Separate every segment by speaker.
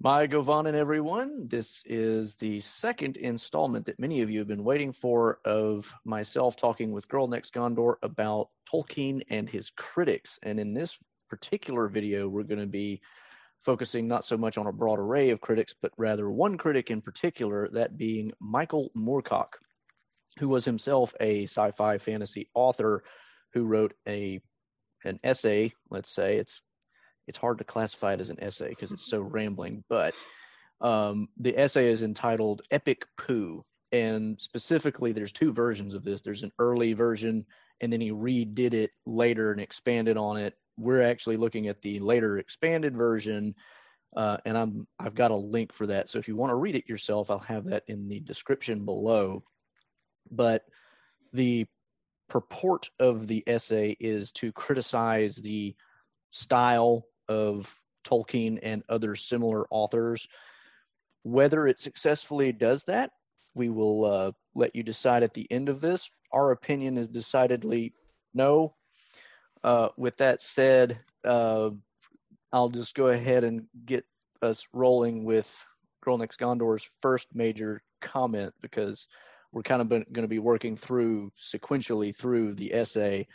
Speaker 1: Mae govannen everyone. This is the second installment that many of you have been waiting for of myself talking with Girl Next Gondor about Tolkien and his critics. And in this particular video, we're going to be focusing not so much on a broad array of critics, but rather one critic in particular, that being Michael Moorcock, who was himself a sci fi fantasy author who wrote a an essay, let's say. It's it's hard to classify it as an essay because it's so rambling, but um, the essay is entitled Epic Pooh. And specifically, there's two versions of this. There's an early version, and then he redid it later and expanded on it. We're actually looking at the later expanded version, uh, and I'm I've got a link for that. So if you want to read it yourself, I'll have that in the description below. But the purport of the essay is to criticize the style of Tolkien and other similar authors. Whether it successfully does that, we will uh, let you decide at the end of this. Our opinion is decidedly no. Uh, with that said, uh, I'll just go ahead and get us rolling with Girl Next Gondor's first major comment because we're kind of going to be working through sequentially through the essay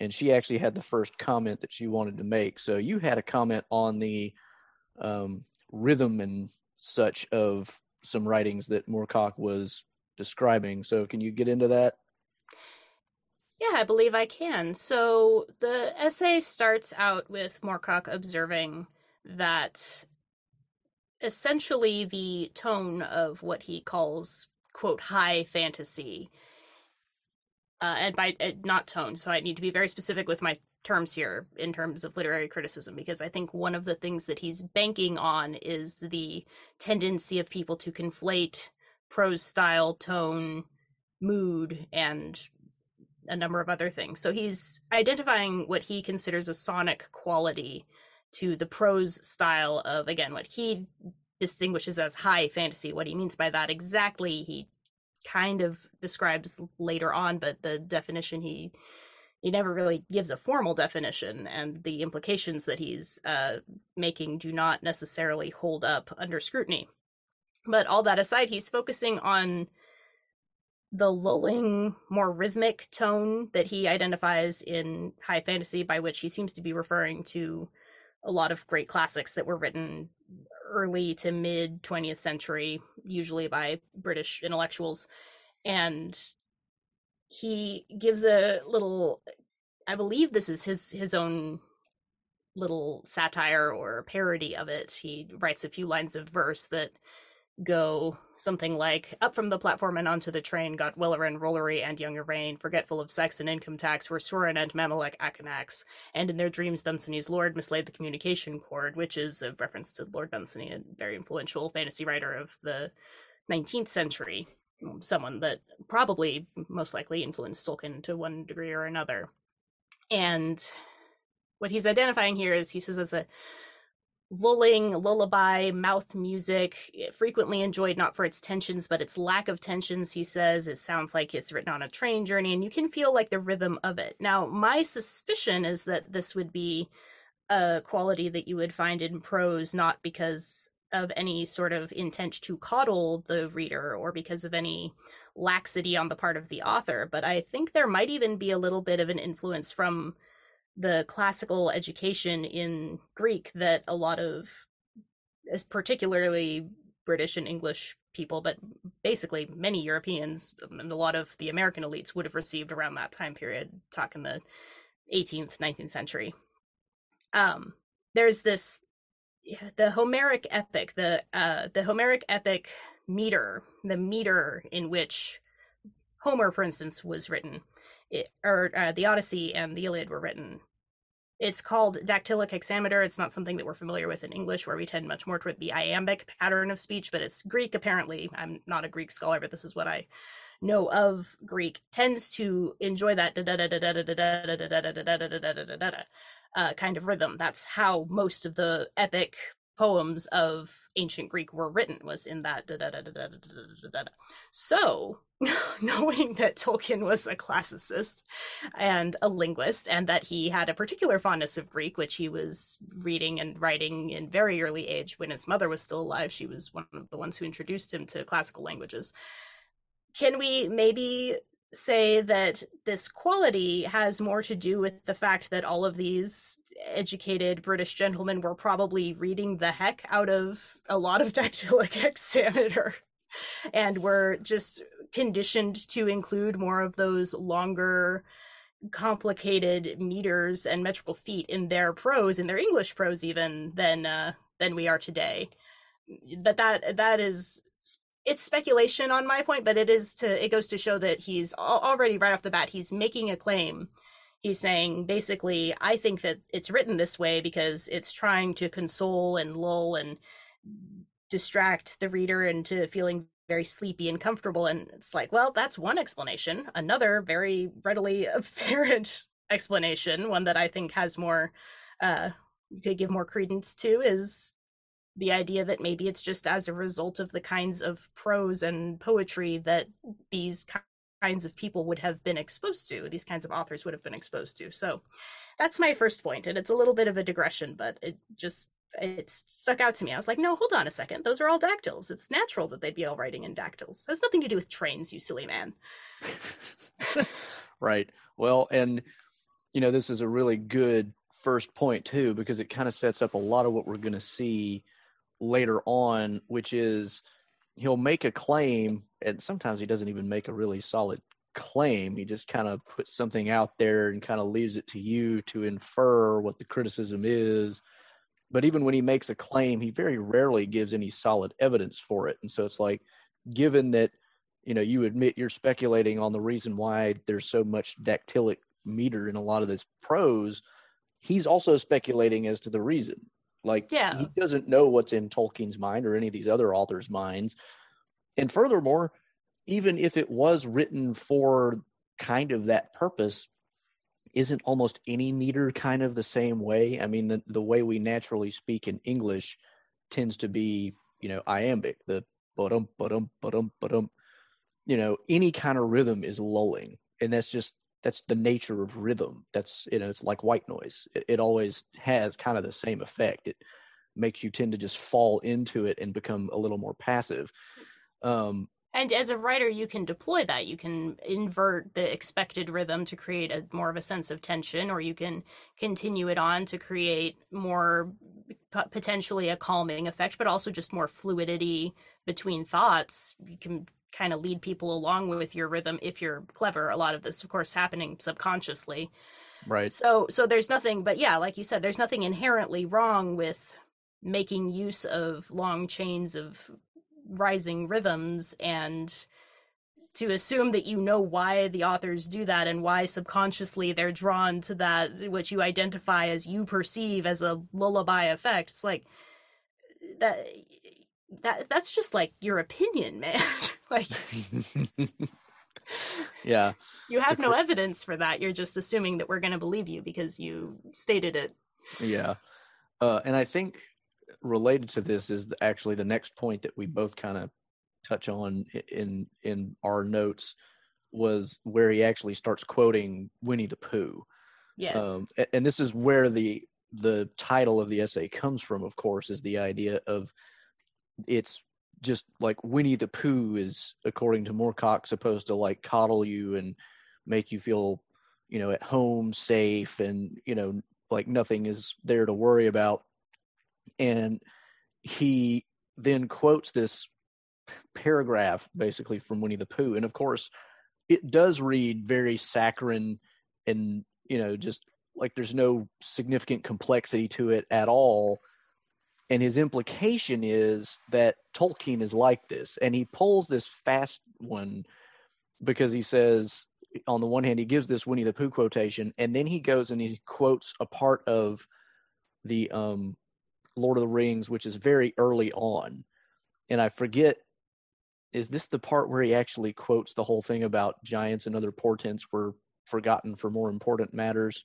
Speaker 1: and she actually had the first comment that she wanted to make. So you had a comment on the um, rhythm and such of some writings that Moorcock was describing. So can you get into that?
Speaker 2: Yeah, I believe I can. So the essay starts out with Moorcock observing that essentially the tone of what he calls quote high fantasy uh, and by uh, not tone. So I need to be very specific with my terms here in terms of literary criticism because I think one of the things that he's banking on is the tendency of people to conflate prose style, tone, mood, and a number of other things. So he's identifying what he considers a sonic quality to the prose style of again what he distinguishes as high fantasy. What he means by that exactly he kind of describes later on, but the definition he he never really gives a formal definition, and the implications that he's uh, making do not necessarily hold up under scrutiny. But all that aside, he's focusing on the lulling, more rhythmic tone that he identifies in high fantasy, by which he seems to be referring to a lot of great classics that were written early to mid 20th century, usually by British intellectuals. And he gives a little I believe this is his his own little satire or parody of it. He writes a few lines of verse that go something like up from the platform and onto the train got Welleran, Rollory, and Young Rain, forgetful of sex and income tax, were Sorin and Mommolek Akanax, and in their dreams Dunsany's lord mislaid the communication cord, which is a reference to Lord Dunsany, a very influential fantasy writer of the 19th century, um, someone that probably most likely influenced Tolkien to one degree or another. And what he's identifying here is he says it's a lulling lullaby mouth music eh, frequently enjoyed not for its tensions but its lack of tensions he says. It sounds like it's written on a train journey and you can feel like the rhythm of it. Now my suspicion is that this would be a quality that you would find in prose not because of any sort of intent to coddle the reader or because of any laxity on the part of the author but i think there might even be a little bit of an influence from the classical education in Greek that a lot of, particularly British and English people, but basically many Europeans um, and a lot of the American elites would have received around that time period, talking the 18th, 19th century. Um, there's this the Homeric epic, the uh, the Homeric epic meter, the meter in which Homer, for instance, was written it, or uh, the Odyssey and the Iliad were written. It's called dactylic hexameter. It's not something that we're familiar with in English, where we tend much more toward the iambic pattern of speech, but it's Greek apparently. I'm not a Greek scholar, but this is what I know of Greek. Tends to enjoy that kind of rhythm. That's how most of the epic poems of ancient Greek were written was in that. So, knowing that Tolkien was a classicist and a linguist, and that he had a particular fondness of Greek, which he was reading and writing in very early age when his mother was still alive, she was one of the ones who introduced him to classical languages. Can we maybe say that this quality has more to do with the fact that all of these educated British gentlemen were probably reading the heck out of a lot of dactylic hexameter and were just conditioned to include more of those longer complicated meters and metrical feet in their prose in their english prose even than uh than we are today that that that is it's speculation on my point, but it is to it goes to show that he's already right off the bat he's making a claim. He's saying basically, I think that it's written this way because it's trying to console and lull and distract the reader into feeling very sleepy and comfortable. And it's like, well, that's one explanation. Another very readily apparent explanation, one that I think has more uh you could give more credence to is the idea that maybe it's just as a result of the kinds of prose and poetry that these kinds of people would have been exposed to these kinds of authors would have been exposed to. So that's my first point and it's a little bit of a digression but it just it stuck out to me. I was like no hold on a second. Those are all dactyls. It's natural that they'd be all writing in dactyls. It has nothing to do with trains you silly man.
Speaker 1: Right. Well and you know this is a really good first point too because it kind of sets up a lot of what we're going to see later on, which is he'll make a claim, and sometimes he doesn't even make a really solid claim. He just kind of puts something out there and kind of leaves it to you to infer what the criticism is. But even when he makes a claim, he very rarely gives any solid evidence for it. And so it's like, given that you know you admit you're speculating on the reason why there's so much dactylic meter in a lot of this prose, he's also speculating as to the reason. Like, yeah. he doesn't know what's in Tolkien's mind or any of these other authors' minds. And furthermore, even if it was written for kind of that purpose, isn't almost any meter kind of the same way? I mean, the, the way we naturally speak in English tends to be, you know, iambic, the ba-dum, ba-dum, ba-dum, ba-dum. You know, any kind of rhythm is lulling. And that's just that's the nature of rhythm. That's you know, it's like white noise. It, it always has kind of the same effect. It makes you tend to just fall into it and become a little more passive. Um,
Speaker 2: and as a writer, you can deploy that. You can invert the expected rhythm to create a more of a sense of tension, or you can continue it on to create more potentially a calming effect, but also just more fluidity between thoughts. You can kind of lead people along with your rhythm if you're clever. A lot of this of course happening subconsciously.
Speaker 1: Right.
Speaker 2: So so there's nothing but yeah like you said there's nothing inherently wrong with making use of long chains of rising rhythms and to assume that you know why the authors do that and why subconsciously they're drawn to that which you identify as you perceive as a lullaby effect. It's like that that that's just like your opinion man. Like
Speaker 1: yeah.
Speaker 2: you have no evidence for that. You're just assuming that we're going to believe you because you stated it.
Speaker 1: Yeah. Uh, and i think related to this is actually the next point that we both kind of touch on in in our notes was where he actually starts quoting winnie the pooh.
Speaker 2: Yes. Um,
Speaker 1: and this is where the the title of the essay comes from of course is the idea of it's just like Winnie the Pooh is, according to Moorcock, supposed to like coddle you and make you feel, you know, at home, safe, and you know, like nothing is there to worry about. And he then quotes this paragraph basically from Winnie the Pooh, and of course, it does read very saccharine and you know just like there's no significant complexity to it at all and his implication is that Tolkien is like this. And he pulls this fast one because he says, on the one hand, he gives this Winnie the Pooh quotation, and then he goes and he quotes a part of the um, Lord of the Rings, which is very early on. And I forget, is this the part where he actually quotes the whole thing about giants and other portents were forgotten for more important matters?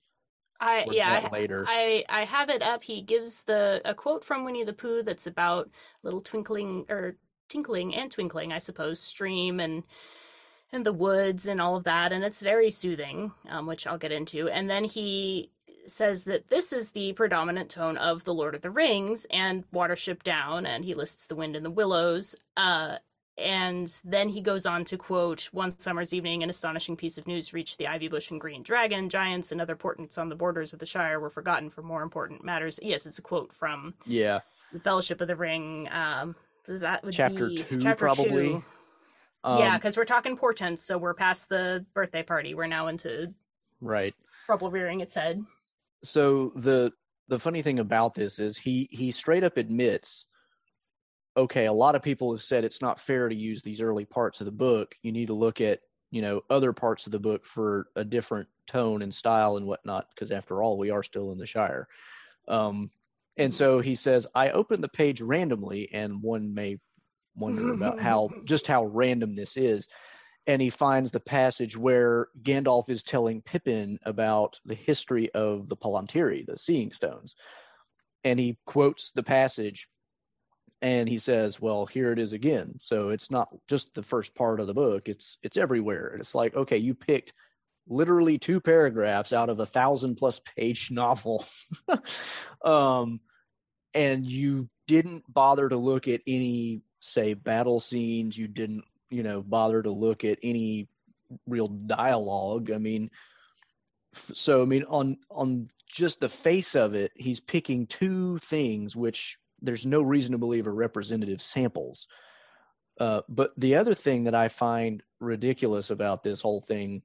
Speaker 2: I yeah, I,
Speaker 1: later?
Speaker 2: I I have it up. He gives the a quote from Winnie the Pooh that's about little twinkling or tinkling and twinkling, I suppose, stream and and the woods and all of that, and it's very soothing, um, which I'll get into. And then he says that this is the predominant tone of The Lord of the Rings and Watership Down, and he lists the wind and the willows. Uh, and then he goes on to quote, One summer's evening, an astonishing piece of news reached the ivy bush and green dragon. Giants and other portents on the borders of the Shire were forgotten for more important matters. Yes, it's a quote from
Speaker 1: Yeah,
Speaker 2: the Fellowship of the Ring. Um, that would
Speaker 1: chapter
Speaker 2: be
Speaker 1: two,
Speaker 2: chapter
Speaker 1: probably.
Speaker 2: two.
Speaker 1: Um,
Speaker 2: yeah, because we're talking portents, so we're past the birthday party. We're now into
Speaker 1: right.
Speaker 2: trouble rearing its head.
Speaker 1: So the the funny thing about this is he he straight up admits, okay, a lot of people have said it's not fair to use these early parts of the book. You need to look at you know other parts of the book for a different tone and style and whatnot, because after all, we are still in the Shire. Um, and so he says, I opened the page randomly, and one may wonder about how just how random this is. And he finds the passage where Gandalf is telling Pippin about the history of the Palantiri, the Seeing Stones. And he quotes the passage and he says, Well, here it is again. So it's not just the first part of the book, it's it's everywhere. And it's like, okay, you picked literally two paragraphs out of a thousand plus page novel. um and you didn't bother to look at any say battle scenes you didn't you know bother to look at any real dialogue i mean so i mean on on just the face of it he's picking two things which there's no reason to believe are representative samples. Uh, but the other thing that i find ridiculous about this whole thing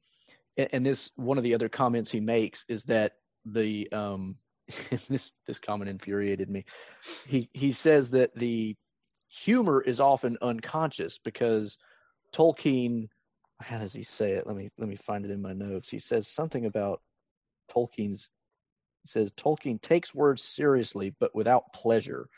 Speaker 1: and, this one of the other comments he makes is that the um this this comment infuriated me. He he says that the humor is often unconscious because Tolkien how does he say it? Let me let me find it in my notes. He says something about Tolkien's he says Tolkien takes words seriously but without pleasure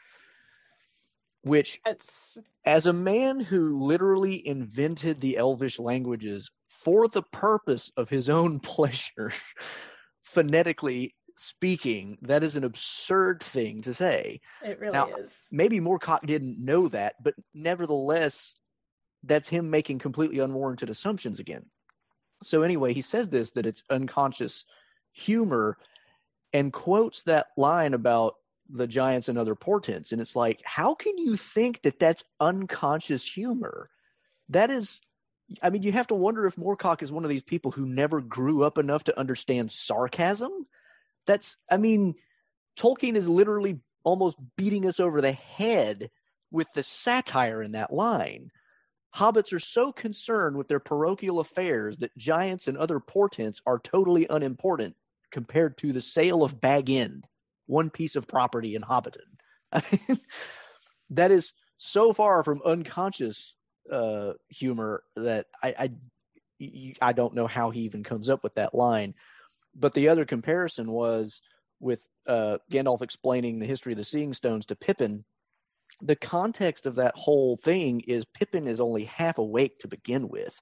Speaker 1: which
Speaker 2: It's
Speaker 1: as a man who literally invented the elvish languages for the purpose of his own pleasure phonetically speaking that is an absurd thing to say
Speaker 2: it really
Speaker 1: Now,
Speaker 2: is.
Speaker 1: maybe Moorcock didn't know that, but nevertheless, that's him making completely unwarranted assumptions again. So anyway, he says this that it's unconscious humor and quotes that line about the giants and other portents. And it's like how can you think that that's unconscious humor? That is i mean you have to wonder if moorcock is one of these people who never grew up enough to understand sarcasm. That's i mean tolkien is literally almost beating us over the head with the satire in that line. Hobbits are so concerned with their parochial affairs that giants and other portents are totally unimportant compared to the sale of Bag End, one piece of property in Hobbiton. I mean, that is so far from unconscious uh, humor that I, I don't know how he even comes up with that line. But the other comparison was with uh, Gandalf explaining the history of the Seeing Stones to Pippin, the context of that whole thing is Pippin is only half awake to begin with,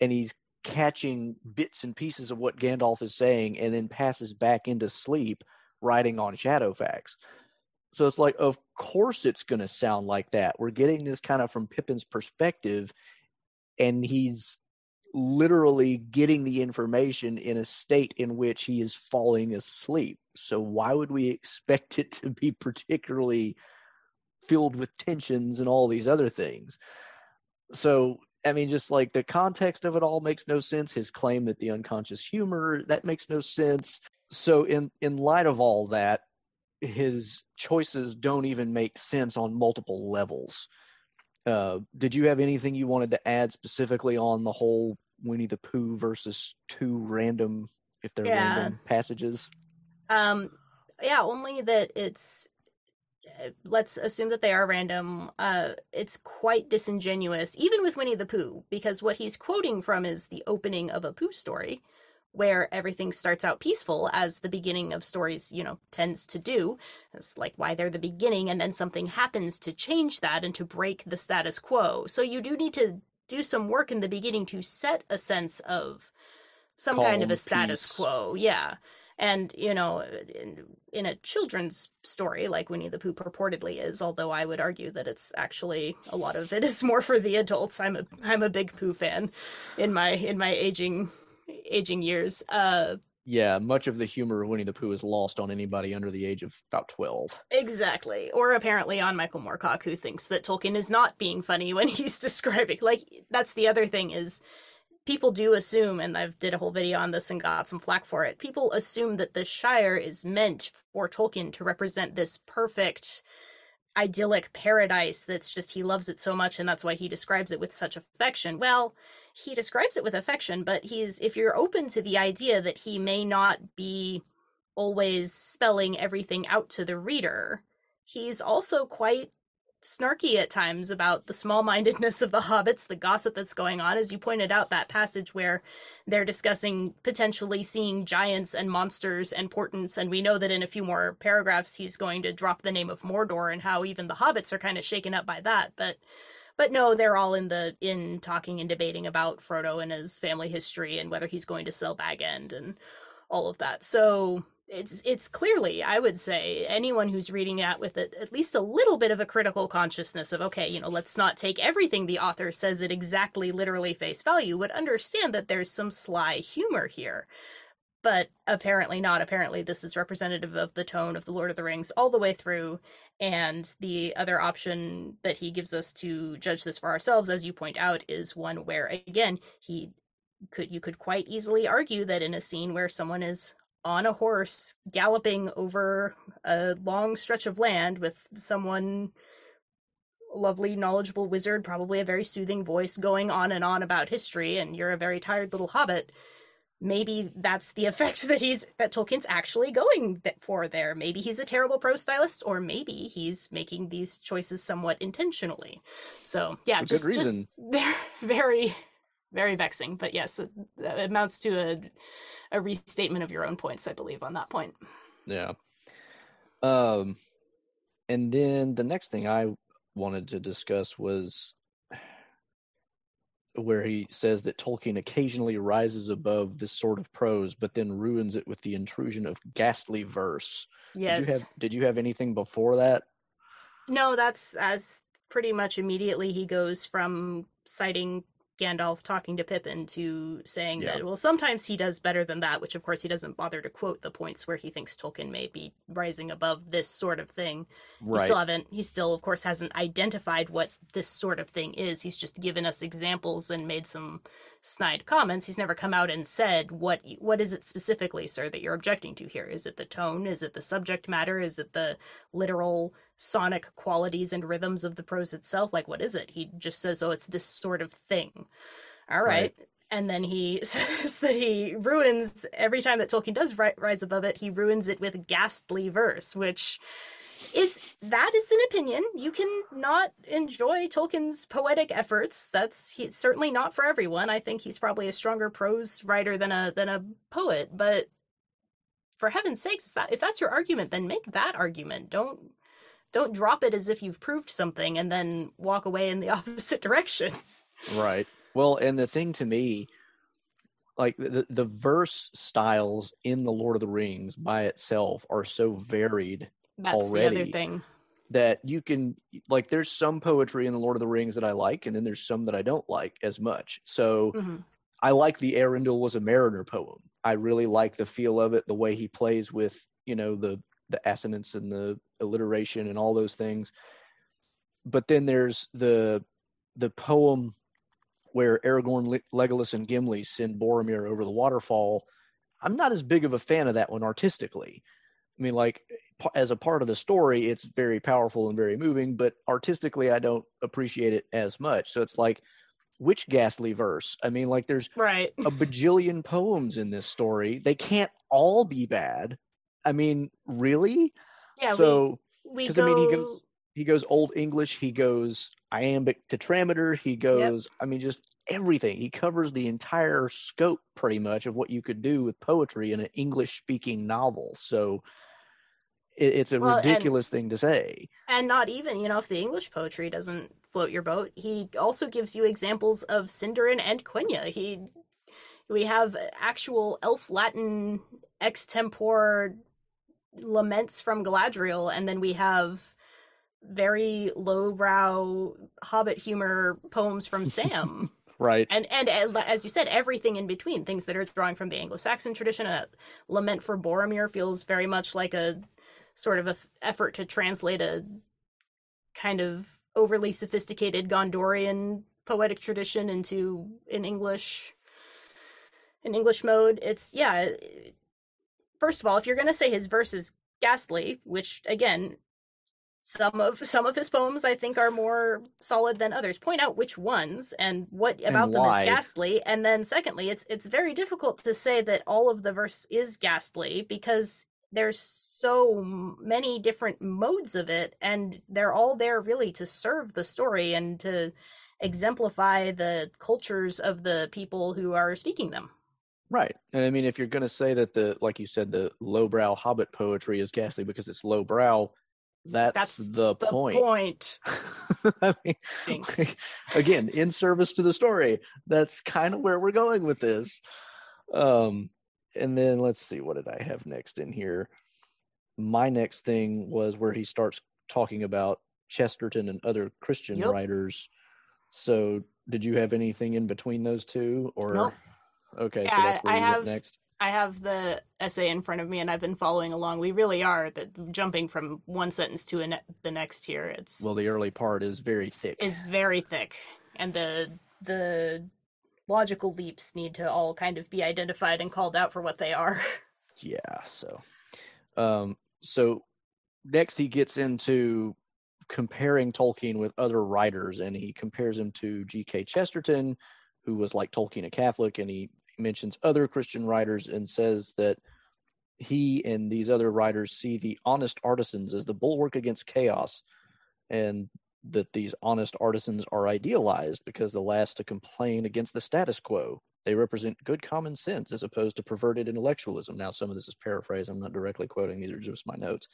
Speaker 1: and he's catching bits and pieces of what Gandalf is saying and then passes back into sleep writing on Shadowfax. So it's like, of course it's going to sound like that. We're getting this kind of from Pippin's perspective, and he's literally getting the information in a state in which he is falling asleep. So why would we expect it to be particularly filled with tensions and all these other things? So I mean, just like the context of it all makes no sense. His claim that the unconscious humor that makes no sense. So in in light of all that, his choices don't even make sense on multiple levels. Uh, did you have anything you wanted to add specifically on the whole Winnie the Pooh versus two random, if they're
Speaker 2: Yeah.
Speaker 1: random passages?
Speaker 2: Um, yeah, only that it's. uh, Let's assume that they are random. Uh, it's quite disingenuous, even with Winnie the Pooh, because what he's quoting from is the opening of a Pooh story, where everything starts out peaceful, as the beginning of stories, you know, tends to do. It's like why they're the beginning, and then something happens to change that and to break the status quo. So you do need to do some work in the beginning to set a sense of some kind of a status
Speaker 1: peace.
Speaker 2: quo. Yeah. And, you know, in, in a children's story like Winnie the Pooh purportedly is, although I would argue that it's actually a lot of it is more for the adults. I'm a I'm a big Pooh fan in my in my aging aging years. Uh
Speaker 1: yeah, much of the humor of Winnie the Pooh is lost on anybody under the age of about 12.
Speaker 2: Exactly. Or apparently on Michael Moorcock, who thinks that Tolkien is not being funny when he's describing. Like, that's the other thing is people do assume, and I've did a whole video on this and got some flack for it. People assume that the Shire is meant for Tolkien to represent this perfect, idyllic paradise that's just he loves it so much, and that's why he describes it with such affection. Well, he describes it with affection, but he's if you're open to the idea that he may not be always spelling everything out to the reader, he's also quite snarky at times about the small mindedness of the hobbits, the gossip that's going on. As you pointed out, that passage where they're discussing potentially seeing giants and monsters and portents. And we know that in a few more paragraphs, he's going to drop the name of Mordor and how even the hobbits are kind of shaken up by that. But but no, they're all in the in talking and debating about Frodo and his family history and whether he's going to sell Bag End and all of that. So it's it's clearly, I would say, anyone who's reading that with a, at least a little bit of a critical consciousness of okay, you know, let's not take everything the author says at exactly literally face value, would understand that there's some sly humor here but apparently not. Apparently, this is representative of the tone of The Lord of the Rings all the way through. And the other option that he gives us to judge this for ourselves, as you point out, is one where, again, he could you could quite easily argue that in a scene where someone is on a horse galloping over a long stretch of land with someone lovely knowledgeable wizard probably a very soothing voice going on and on about history and you're a very tired little hobbit maybe that's the effect that he's that Tolkien's actually going for there. Maybe he's a terrible prose stylist, or maybe he's making these choices somewhat intentionally. So yeah,
Speaker 1: For
Speaker 2: just just very very vexing. But yes, it, it amounts to a a restatement of your own points, I believe, on that point.
Speaker 1: Yeah. Um, and then the next thing I wanted to discuss was where he says that Tolkien occasionally rises above this sort of prose, but then ruins it with the intrusion of ghastly verse.
Speaker 2: Yes.
Speaker 1: Did you have, did you have anything before that?
Speaker 2: No, that's that's pretty much immediately he goes from citing Gandalf talking to Pippin to saying yeah. that, well, sometimes he does better than that, which of course he doesn't bother to quote the points where he thinks Tolkien may be rising above this sort of thing. Right. He still haven't, he still, of course, hasn't identified what this sort of thing is. He's just given us examples and made some snide comments. He's never come out and said, what, what is it specifically, sir, that you're objecting to here? Is it the tone? Is it the subject matter? Is it the literal sonic qualities and rhythms of the prose itself like what is it? He just says oh it's this sort of thing. All right, right. and then he says that he ruins every time that tolkien does ri- rise above it he ruins it with ghastly verse which is that is an opinion. You can not enjoy tolkien's poetic efforts. That's he, certainly not for everyone. I think he's probably a stronger prose writer than a than a poet but for heaven's sakes that if that's your argument then make that argument. Don't don't drop it as if you've proved something and then walk away in the opposite direction.
Speaker 1: Right. Well, and the thing to me, like the the verse styles in the Lord of the Rings by itself are so varied
Speaker 2: That's
Speaker 1: already.
Speaker 2: the other thing.
Speaker 1: That you can like there's some poetry in the Lord of the Rings that I like, and then there's some that I don't like as much. So mm-hmm. I like the Eärendil was a mariner poem. I really like the feel of it, the way he plays with, you know, the the assonance and the alliteration and all those things. But then there's the the poem where Aragorn, Legolas, and Gimli send Boromir over the waterfall. I'm not as big of a fan of that one artistically. I mean, like as a part of the story, it's very powerful and very moving, but artistically, I don't appreciate it as much. So it's like, which ghastly verse? I mean, like there's
Speaker 2: right
Speaker 1: a bajillion poems in this story. They can't all be bad. I mean, really?
Speaker 2: Yeah.
Speaker 1: So
Speaker 2: go... I mean,
Speaker 1: he goes he goes old English. He goes iambic tetrameter. He goes. Yep. I mean, just everything. He covers the entire scope pretty much of what you could do with poetry in an English speaking novel. So it, it's a well, ridiculous
Speaker 2: and,
Speaker 1: thing to say.
Speaker 2: And not even, you know, if the English poetry doesn't float your boat, he also gives you examples of Sindarin and Quenya. He we have actual elf Latin extempore laments from Galadriel, and then we have very lowbrow hobbit humor poems from Sam.
Speaker 1: right.
Speaker 2: And and uh, as you said, everything in between, things that are drawing from the Anglo-Saxon tradition. A lament for Boromir feels very much like a sort of a f- effort to translate a kind of overly sophisticated Gondorian poetic tradition into an English in English mode. It's yeah. First of all, if you're going to say his verse is ghastly, which again some of some of his poems I think are more solid than others. Point out which ones and what about
Speaker 1: And
Speaker 2: them is ghastly. And then secondly, it's it's very difficult to say that all of the verse is ghastly because there's so many different modes of it and they're all there really to serve the story and to exemplify the cultures of the people who are speaking them.
Speaker 1: Right. And I mean, if you're going to say that the, like you said, the lowbrow hobbit poetry is ghastly because it's lowbrow, that's,
Speaker 2: That's
Speaker 1: the,
Speaker 2: The
Speaker 1: point.
Speaker 2: point.
Speaker 1: I mean,
Speaker 2: Thanks.
Speaker 1: like, again, in service to the story, that's kind of where we're going with this. Um, and then let's see, what did I have next in here? My next thing was where he starts talking about Chesterton and other Christian
Speaker 2: Yep.
Speaker 1: writers. So, did you have anything in between those two, or
Speaker 2: Nope.
Speaker 1: Okay? so
Speaker 2: Yeah,
Speaker 1: that's where
Speaker 2: I have-
Speaker 1: next.
Speaker 2: I have the essay in front of me and I've been following along. We really are that jumping from one sentence to a ne- the next here. It's
Speaker 1: Well, the early part is very thick.
Speaker 2: is very thick and the the logical leaps need to all kind of be identified and called out for what they are.
Speaker 1: yeah so um so next he gets into comparing tolkien with other writers and he compares him to gk chesterton who was like tolkien a catholic and he mentions other christian writers and says that he and these other writers see the honest artisans as the bulwark against chaos and that these honest artisans are idealized because the last to complain against the status quo they represent good common sense as opposed to perverted intellectualism. Now, some of this is paraphrased. I'm not directly quoting; these are just my notes.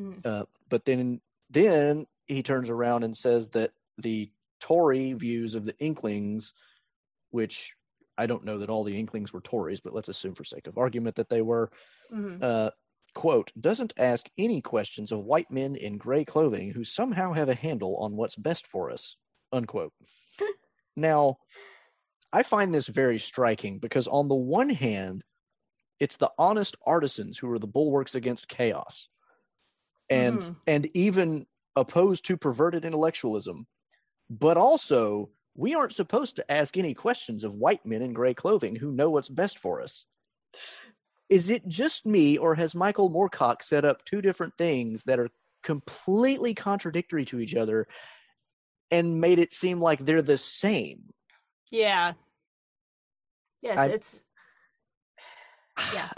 Speaker 2: Mm.
Speaker 1: Uh, but then, then he turns around and says that the Tory views of the Inklings, which I don't know that all the Inklings were Tories, but let's assume for sake of argument that they were.
Speaker 2: Mhm.
Speaker 1: Uh, quote doesn't ask any questions of white men in gray clothing who somehow have a handle on what's best for us unquote now i find this very striking because on the one hand it's the honest artisans who are the bulwarks against chaos and
Speaker 2: Mhm.
Speaker 1: and even opposed to perverted intellectualism but also we aren't supposed to ask any questions of white men in gray clothing who know what's best for us is it just me or has michael moorcock set up two different things that are completely contradictory to each other and made it seem like they're the same
Speaker 2: Yeah. Yes,
Speaker 1: I-
Speaker 2: it's yeah.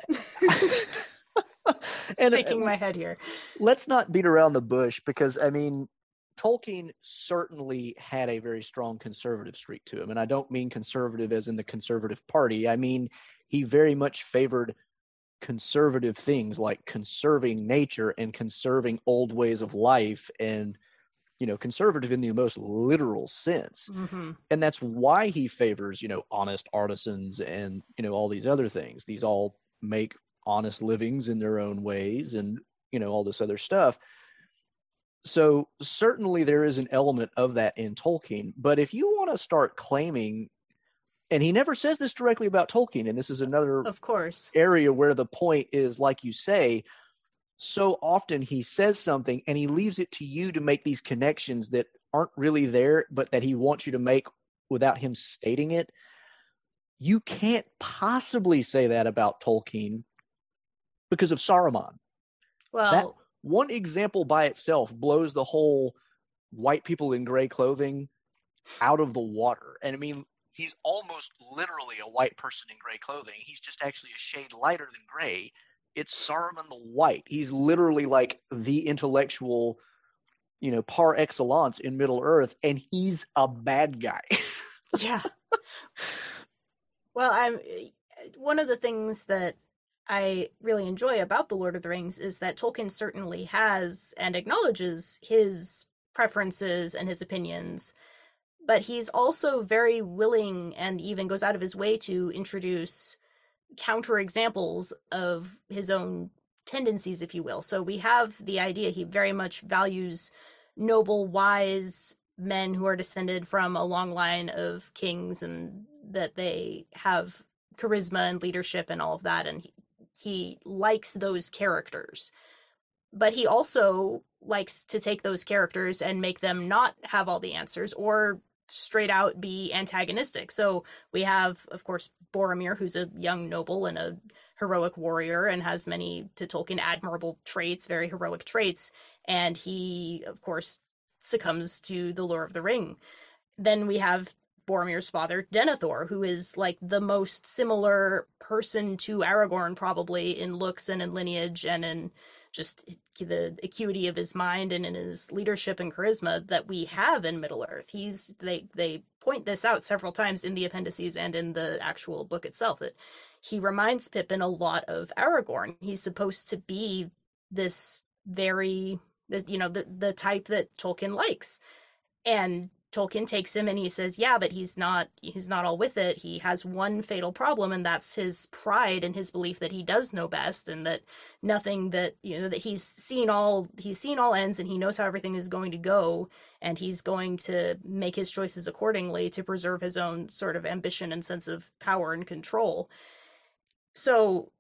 Speaker 1: and uh,
Speaker 2: Shaking my head here.
Speaker 1: let's not beat around the bush because I mean, Tolkien certainly had a very strong conservative streak to him. And I don't mean conservative as in the conservative party. I mean, he very much favored conservative things like conserving nature and conserving old ways of life and, you know, conservative in the most literal sense.
Speaker 2: hmm
Speaker 1: And that's why he favors, you know, honest artisans and, you know, all these other things. These all make honest livings in their own ways and, you know, all this other stuff so certainly there is an element of that in Tolkien. But if you want to start claiming, and he never says this directly about Tolkien, and this is another
Speaker 2: Of course.
Speaker 1: area where the point is, like you say, so often he says something and he leaves it to you to make these connections that aren't really there, but that he wants you to make without him stating it. You can't possibly say that about Tolkien because of Saruman
Speaker 2: Well,
Speaker 1: one example by itself blows the whole white people in gray clothing out of the water. And I mean, he's almost literally a white person in gray clothing. He's just actually a shade lighter than gray. It's Saruman the White. He's literally like the intellectual, you know, par excellence in Middle Earth, and he's a bad guy.
Speaker 2: yeah. Well, I'm one of the things that I really enjoy about the Lord of the Rings is that Tolkien certainly has and acknowledges his preferences and his opinions, but he's also very willing and even goes out of his way to introduce counterexamples of his own tendencies, if you will. So we have the idea he very much values noble, wise men who are descended from a long line of kings and that they have charisma and leadership and all of that. And he likes those characters. But he also likes to take those characters and make them not have all the answers or straight out be antagonistic. So we have, of course, Boromir, who's a young noble and a heroic warrior and has many, to Tolkien, admirable traits, very heroic traits. And he, of course, succumbs to the lure of the ring. Then we have Boromir's father, Denethor, who is like the most similar person to Aragorn, probably in looks and in lineage and in just the acuity of his mind and in his leadership and charisma that we have in Middle Earth. He's they they point this out several times in the appendices and in the actual book itself that he reminds Pippin a lot of Aragorn. He's supposed to be this very you know the the type that Tolkien likes. And Tolkien takes him and he says, "Yeah, but he's not he's not all with it. He has one fatal problem and that's his pride and his belief that he does know best and that nothing that you know that he's seen all he's seen all ends and he knows how everything is going to go and he's going to make his choices accordingly to preserve his own sort of ambition and sense of power and control." So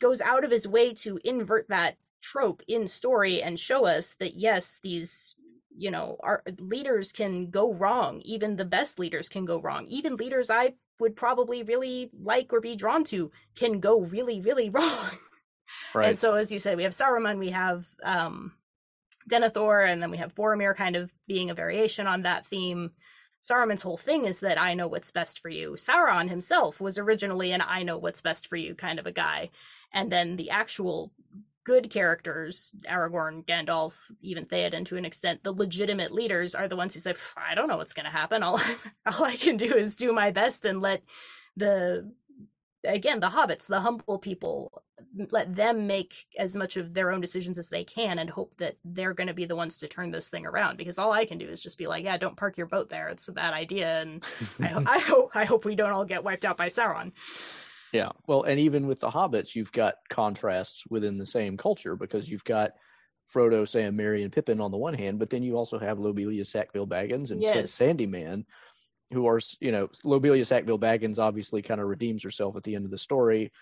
Speaker 2: goes out of his way to invert that trope in story and show us that yes, these you know our leaders can go wrong even the best leaders can go wrong. Even leaders i would probably really like or be drawn to can go really really wrong. Right. and so as you said we have saruman we have um denethor and then we have boromir kind of being a variation on that theme. Saruman's whole thing is that i know what's best for you. Sauron himself was originally an i know what's best for you kind of a guy. And then the actual good characters, Aragorn, Gandalf, even Theoden to an extent, the legitimate leaders are the ones who say, I don't know what's going to happen. All, all I can do is do my best and let the, again, the hobbits, the humble people, let them make as much of their own decisions as they can and hope that they're going to be the ones to turn this thing around. Because all I can do is just be like, yeah, don't park your boat there. It's a bad idea. And I, I hope, I hope we don't all get wiped out by Sauron.
Speaker 1: Yeah. Well, and even with the hobbits, you've got contrasts within the same culture because you've got Frodo, Sam, Merry, and Pippin on the one hand, but then you also have Lobelia Sackville Baggins and yes. Ted Sandyman, who are, you know, Lobelia Sackville Baggins obviously kind of redeems herself at the end of the story.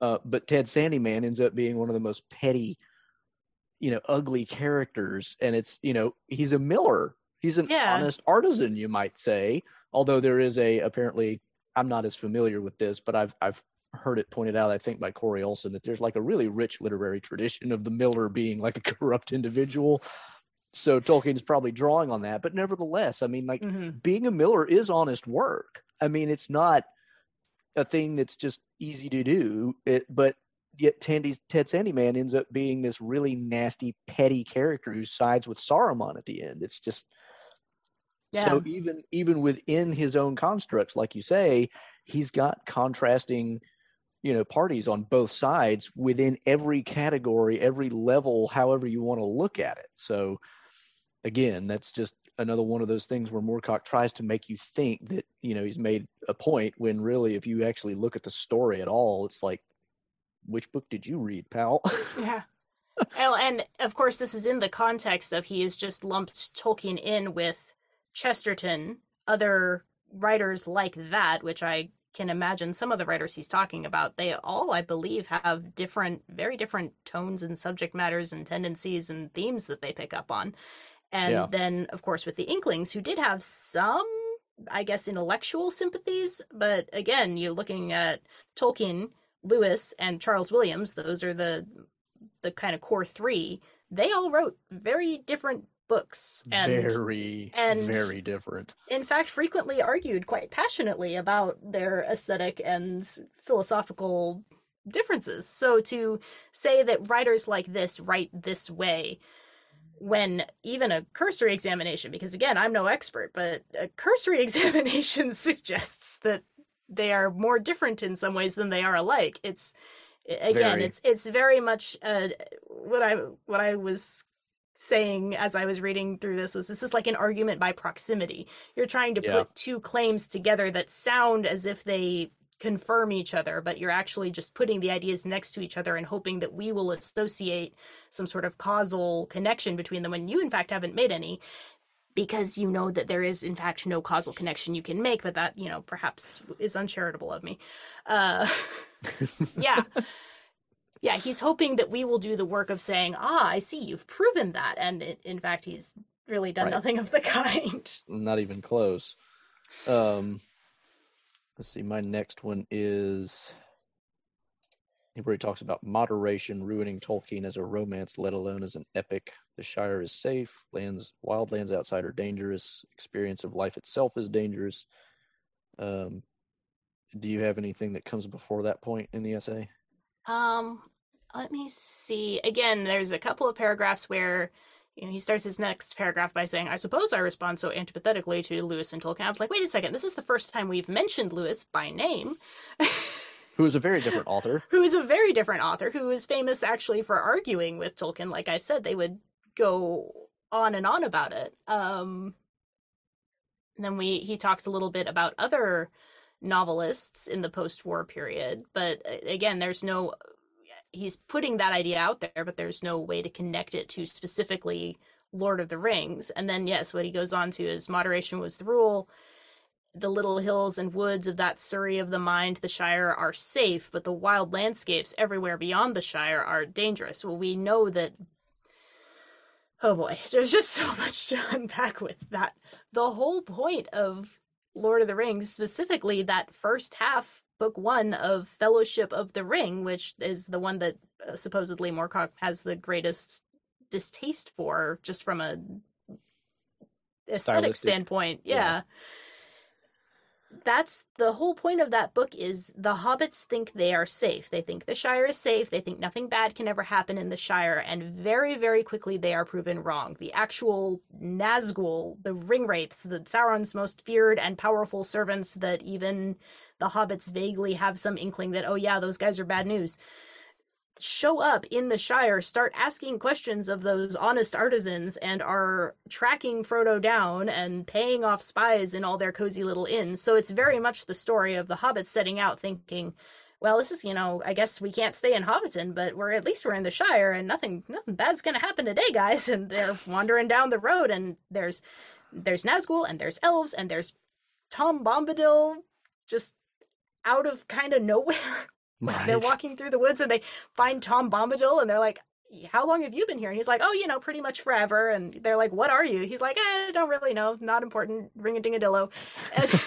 Speaker 1: Uh, but Ted Sandyman ends up being one of the most petty, you know, ugly characters. And it's, you know, he's a miller. He's an yeah. honest artisan, you might say. Although there is a apparently I'm not as familiar with this, but I've I've heard it pointed out, I think, by Corey Olsen, that there's like a really rich literary tradition of the miller being like a corrupt individual. So Tolkien's probably drawing on that, but nevertheless, I mean, like mm-hmm. being a miller is honest work. I mean, it's not a thing that's just easy to do. It, but yet Tandy's Ted Sandyman ends up being this really nasty, petty character who sides with Saruman at the end. It's just yeah. So even even within his own constructs, like you say, he's got contrasting, you know, parties on both sides within every category, every level, however you want to look at it. So again, that's just another one of those things where Moorcock tries to make you think that, you know, he's made a point when really if you actually look at the story at all, it's like, which book did you read, pal?
Speaker 2: Yeah. well, and of course, this is in the context of he is just lumped Tolkien in with Chesterton, other writers like that, which I can imagine some of the writers he's talking about, they all, I believe, have different, very different tones and subject matters and tendencies and themes that they pick up on. And yeah. then, of course, with the Inklings, who did have some, I guess, intellectual sympathies. But again, you're looking at Tolkien, Lewis, and Charles Williams, those are the the kind of core three. They all wrote very different books
Speaker 1: and very and very different.
Speaker 2: in fact frequently argued quite passionately about their aesthetic and philosophical differences. So to say that writers like this write this way when even a cursory examination because again i'm no expert but a cursory examination suggests that they are more different in some ways than they are alike. It's again very. it's it's very much uh, what i what i was saying as I was reading through this was this is like an argument by proximity. You're trying to
Speaker 1: Yeah.
Speaker 2: put two claims together that sound as if they confirm each other, but you're actually just putting the ideas next to each other and hoping that we will associate some sort of causal connection between them when you in fact haven't made any because you know that there is in fact no causal connection you can make but that you know perhaps is uncharitable of me uh yeah yeah he's hoping that we will do the work of saying ah i see you've proven that and it, in fact he's really done
Speaker 1: Right.
Speaker 2: nothing of the kind
Speaker 1: Not even close. Um, let's see. My next one is where he talks about moderation ruining Tolkien as a romance, let alone as an epic. The Shire is safe. Lands, wild lands outside are dangerous. Experience of life itself is dangerous. Um, do you have anything that comes before that point in the essay?
Speaker 2: Um, let me see. Again, there's a couple of paragraphs where you know, he starts his next paragraph by saying, I suppose I respond so antipathetically to Lewis and Tolkien. I was like, wait a second, this is the first time we've mentioned Lewis by name,
Speaker 1: Who is a very different author.
Speaker 2: who is a very different author, who is famous actually for arguing with Tolkien. Like I said, they would go on and on about it. Um, and then we he talks a little bit about other novelists in the post-war period, but uh, again, there's no he's putting that idea out there, but there's no way to connect it to specifically Lord of the Rings. And then yes, what he goes on to is moderation was the rule. The little hills and woods of that Surrey of the mind, the Shire, are safe, but the wild landscapes everywhere beyond the Shire are dangerous. Well, we know that. Oh boy, there's just so much to unpack with that. The whole point of Lord of the Rings, specifically that first half, book one of Fellowship of the Ring, which is the one that uh, supposedly Moorcock has the greatest distaste for, just from a aesthetic
Speaker 1: Stylistic,
Speaker 2: standpoint.
Speaker 1: yeah.
Speaker 2: yeah that's the whole point of that book is the hobbits think they are safe. They think the shire is safe. They think nothing bad can ever happen in the shire and very very quickly they are proven wrong. The actual nazgul the ring wraiths the sauron's most feared and powerful servants that even the hobbits vaguely have some inkling that oh yeah those guys are bad news show up in the Shire, start asking questions of those honest artisans, and are tracking Frodo down and paying off spies in all their cozy little inns. So it's very much the story of the hobbits setting out thinking, well, this is, you know, I guess we can't stay in Hobbiton, but we're at least we're in the Shire and nothing nothing bad's gonna happen today, guys. And they're wandering down the road and there's there's Nazgul and there's elves and there's Tom Bombadil just out of kind of nowhere. Like, They're walking through the woods and they find Tom Bombadil and they're like, How long have you been here? And he's like, Oh, you know, pretty much forever. And they're like, What are you? He's like, eh, I don't really know. Not important. Ring a ding a dillo.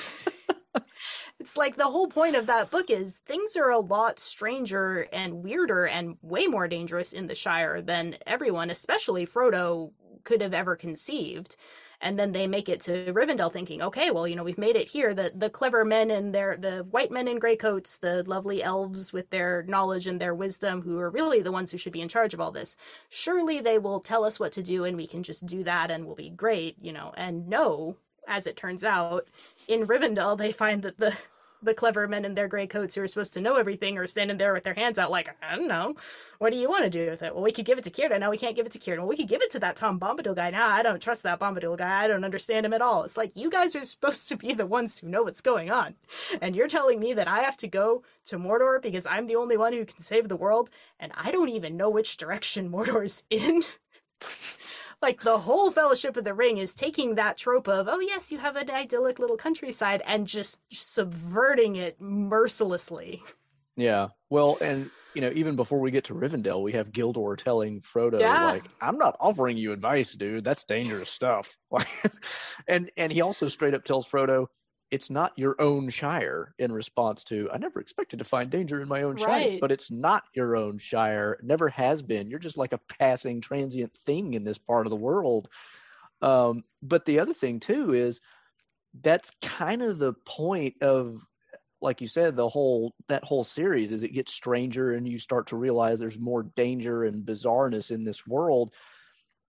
Speaker 2: It's like the whole point of that book is things are a lot stranger and weirder and way more dangerous in the Shire than everyone, especially Frodo, could have ever conceived and then they make it to Rivendell thinking, okay, well, you know, we've made it here. The the clever men and their the white men in gray coats, the lovely elves with their knowledge and their wisdom, who are really the ones who should be in charge of all this. Surely they will tell us what to do, and we can just do that, and we'll be great, you know. And no, as it turns out, in Rivendell, they find that the the clever men in their gray coats who are supposed to know everything are standing there with their hands out like, I don't know. What do you want to do with it? Well, we could give it to Cirdan. No, we can't give it to Cirdan. Well, we could give it to that Tom Bombadil guy. Nah, I don't trust that Bombadil guy. I don't understand him at all. It's like, you guys are supposed to be the ones who know what's going on. And you're telling me that I have to go to Mordor because I'm the only one who can save the world, and I don't even know which direction Mordor's in? like the whole fellowship of the ring is taking that trope of oh yes you have an idyllic little countryside and just subverting it mercilessly
Speaker 1: Yeah. Well, and you know, even before we get to Rivendell, we have Gildor telling Frodo,
Speaker 2: Yeah.
Speaker 1: like, "I'm not offering you advice, dude. That's dangerous stuff." And and he also straight up tells Frodo, "It's not your own Shire." In response to, "I never expected to find danger in my own Shire,
Speaker 2: Right.
Speaker 1: but it's not your own Shire. It never has been. You're just like a passing, transient thing in this part of the world." Um, but the other thing too is that's kind of the point of like you said, the whole that whole series is it gets stranger and you start to realize there's more danger and bizarreness in this world.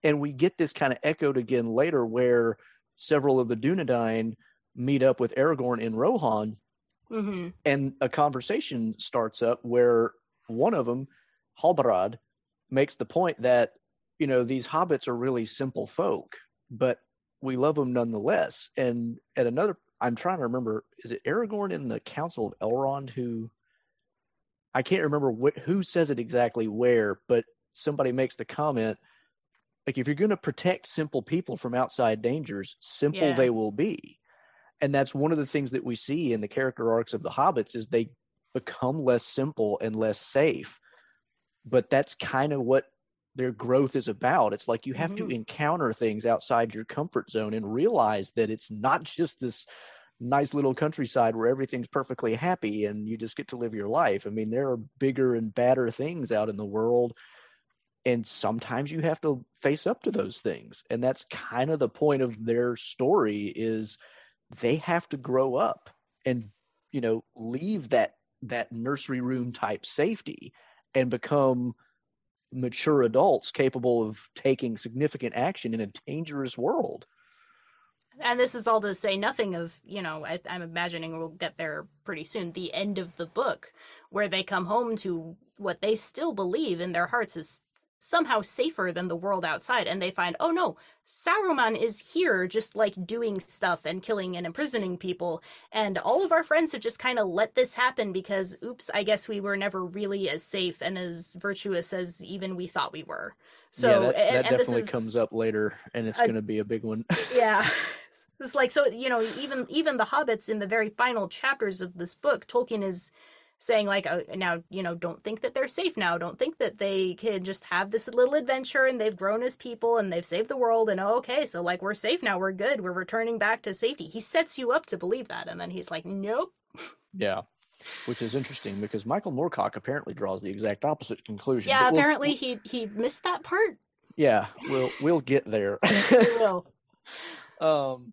Speaker 1: And we get this kind of echoed again later where several of the Dunedain meet up with Aragorn in Rohan
Speaker 2: mm-hmm.
Speaker 1: and a conversation starts up where one of them, Halbarad, makes the point that you know, these hobbits are really simple folk, but we love them nonetheless. And at another, I'm trying to remember, is it Aragorn in the Council of Elrond who, I can't remember wh- who says it exactly where, but somebody makes the comment like if you're going to protect simple people from outside dangers, simple
Speaker 2: Yeah.
Speaker 1: they will be. And that's one of the things that we see in the character arcs of the hobbits is they become less simple and less safe. But that's kind of what their growth is about. It's like you have to
Speaker 2: Mhm.
Speaker 1: encounter things outside your comfort zone and realize that it's not just this nice little countryside where everything's perfectly happy and you just get to live your life. I mean, there are bigger and badder things out in the world and sometimes you have to face up to those things and that's kind of the point of their story is they have to grow up and you know leave that that nursery room type safety and become mature adults capable of taking significant action in a dangerous world.
Speaker 2: And this is all to say nothing of, you know, I, I'm imagining we'll get there pretty soon, the end of the book, where they come home to what they still believe in their hearts is somehow safer than the world outside. And they find, oh no, Saruman is here just like doing stuff and killing and imprisoning people. And all of our friends have just kind of let this happen because, oops, I guess we were never really as safe and as virtuous as even we thought we were. So,
Speaker 1: yeah that, that
Speaker 2: and this
Speaker 1: definitely comes up later and it's going to be a big one
Speaker 2: yeah it's like so you know even even the hobbits in the very final chapters of this book tolkien is saying like oh, now you know don't think that they're safe now. Don't think that they can just have this little adventure and they've grown as people and they've saved the world and oh, okay so like we're safe now. We're good. We're returning back to safety. He sets you up to believe that and then he's like nope.
Speaker 1: Yeah which is interesting because michael moorcock apparently draws the exact opposite conclusion
Speaker 2: yeah
Speaker 1: we'll-
Speaker 2: apparently he he missed that part.
Speaker 1: Yeah we'll we'll get there.
Speaker 2: He will.
Speaker 1: Um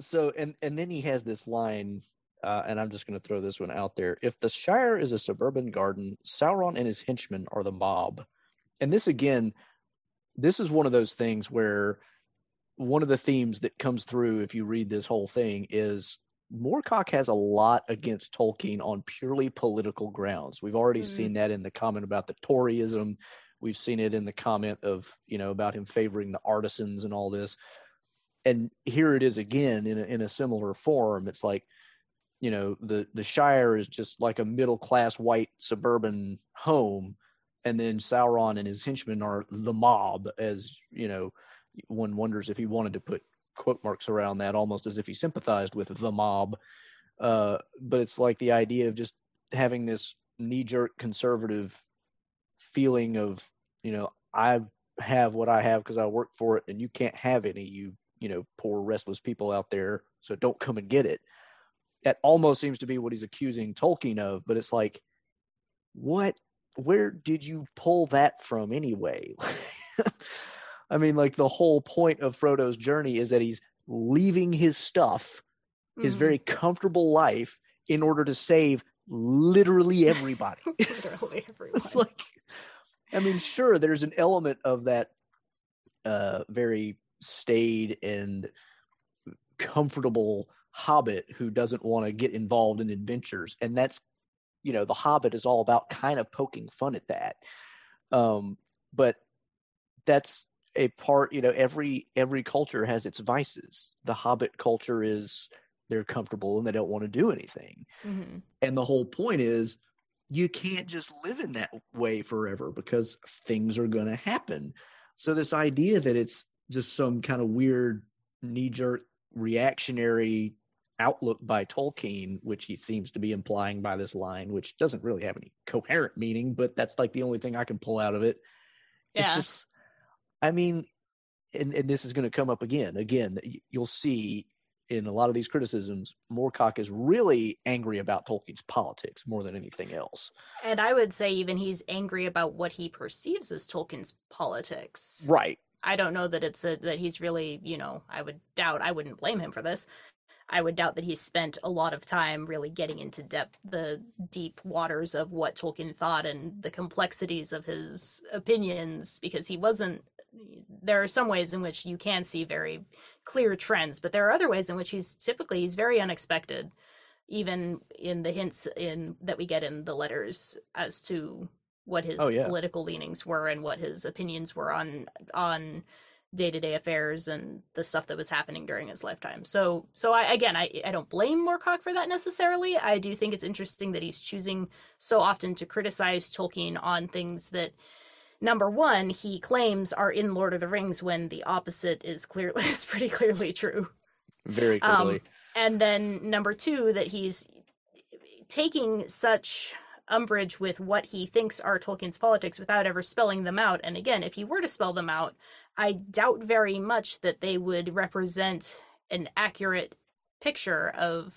Speaker 1: so and and then he has this line uh, and i'm just going to throw this one out there if the shire is a suburban garden sauron and his henchmen are the mob and this again this is one of those things where one of the themes that comes through if you read this whole thing is Moorcock has a lot against Tolkien on purely political grounds. We've already
Speaker 2: Mhm.
Speaker 1: seen that in the comment about the Toryism. We've seen it in the comment of, you know, about him favoring the artisans and all this. And here it is again in a, in a similar form. It's like, you know, the the Shire is just like a middle class white suburban home, and then Sauron and his henchmen are the mob. As you know, one wonders if he wanted to put quote marks around that, almost as if he sympathized with the mob. Uh, but it's like the idea of just having this knee jerk conservative feeling of, you know, I have what I have because I work for it, and you can't have any, you you know, poor restless people out there. So don't come and get it. That almost seems to be what he's accusing Tolkien of, but it's like, what? Where did you pull that from anyway? I mean, like the whole point of Frodo's journey is that he's leaving his stuff, his
Speaker 2: Mhm.
Speaker 1: very comfortable life, in order to save literally everybody.
Speaker 2: literally everyone
Speaker 1: it's like, I mean, sure, there's an element of that uh, very staid and comfortable hobbit who doesn't want to get involved in adventures, and that's, you know, the Hobbit is all about kind of poking fun at that. Um, but that's a part you know every every culture has its vices the hobbit culture is they're comfortable and they don't want to do anything
Speaker 2: Mhm.
Speaker 1: and the whole point is you can't just live in that way forever because things are going to happen so this idea that it's just some kind of weird knee-jerk reactionary outlook by tolkien which he seems to be implying by this line which doesn't really have any coherent meaning but that's like the only thing i can pull out of it it's
Speaker 2: Yeah.
Speaker 1: just i mean and, and this is going to come up again again you'll see in a lot of these criticisms moorcock is really angry about tolkien's politics more than anything else
Speaker 2: And I would say even he's angry about what he perceives as Tolkien's politics.
Speaker 1: right
Speaker 2: I don't know that it's a, that he's really, you know, I would doubt, I wouldn't blame him for this. I would doubt that he spent a lot of time really getting into depth the deep waters of what Tolkien thought and the complexities of his opinions because he wasn't there are some ways in which you can see very clear trends, but there are other ways in which he's typically he's very unexpected even in the hints in that we get in the letters as to what his
Speaker 1: Oh, yeah.
Speaker 2: political leanings were and what his opinions were on on day-to-day affairs and the stuff that was happening during his lifetime. So so I again I I don't blame Moorcock for that necessarily. I do think it's interesting that he's choosing so often to criticize Tolkien on things that number one he claims are in Lord of the Rings when the opposite is clearly is pretty clearly true.
Speaker 1: Very
Speaker 2: Um,
Speaker 1: clearly.
Speaker 2: And then number two, that he's taking such umbrage with what he thinks are Tolkien's politics without ever spelling them out. And again, if he were to spell them out, I doubt very much that they would represent an accurate picture of,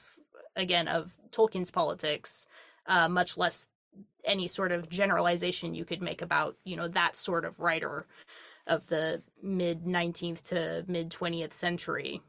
Speaker 2: again, of Tolkien's politics, uh, much less any sort of generalization you could make about, you know, that sort of writer of the mid 19th to mid 20th century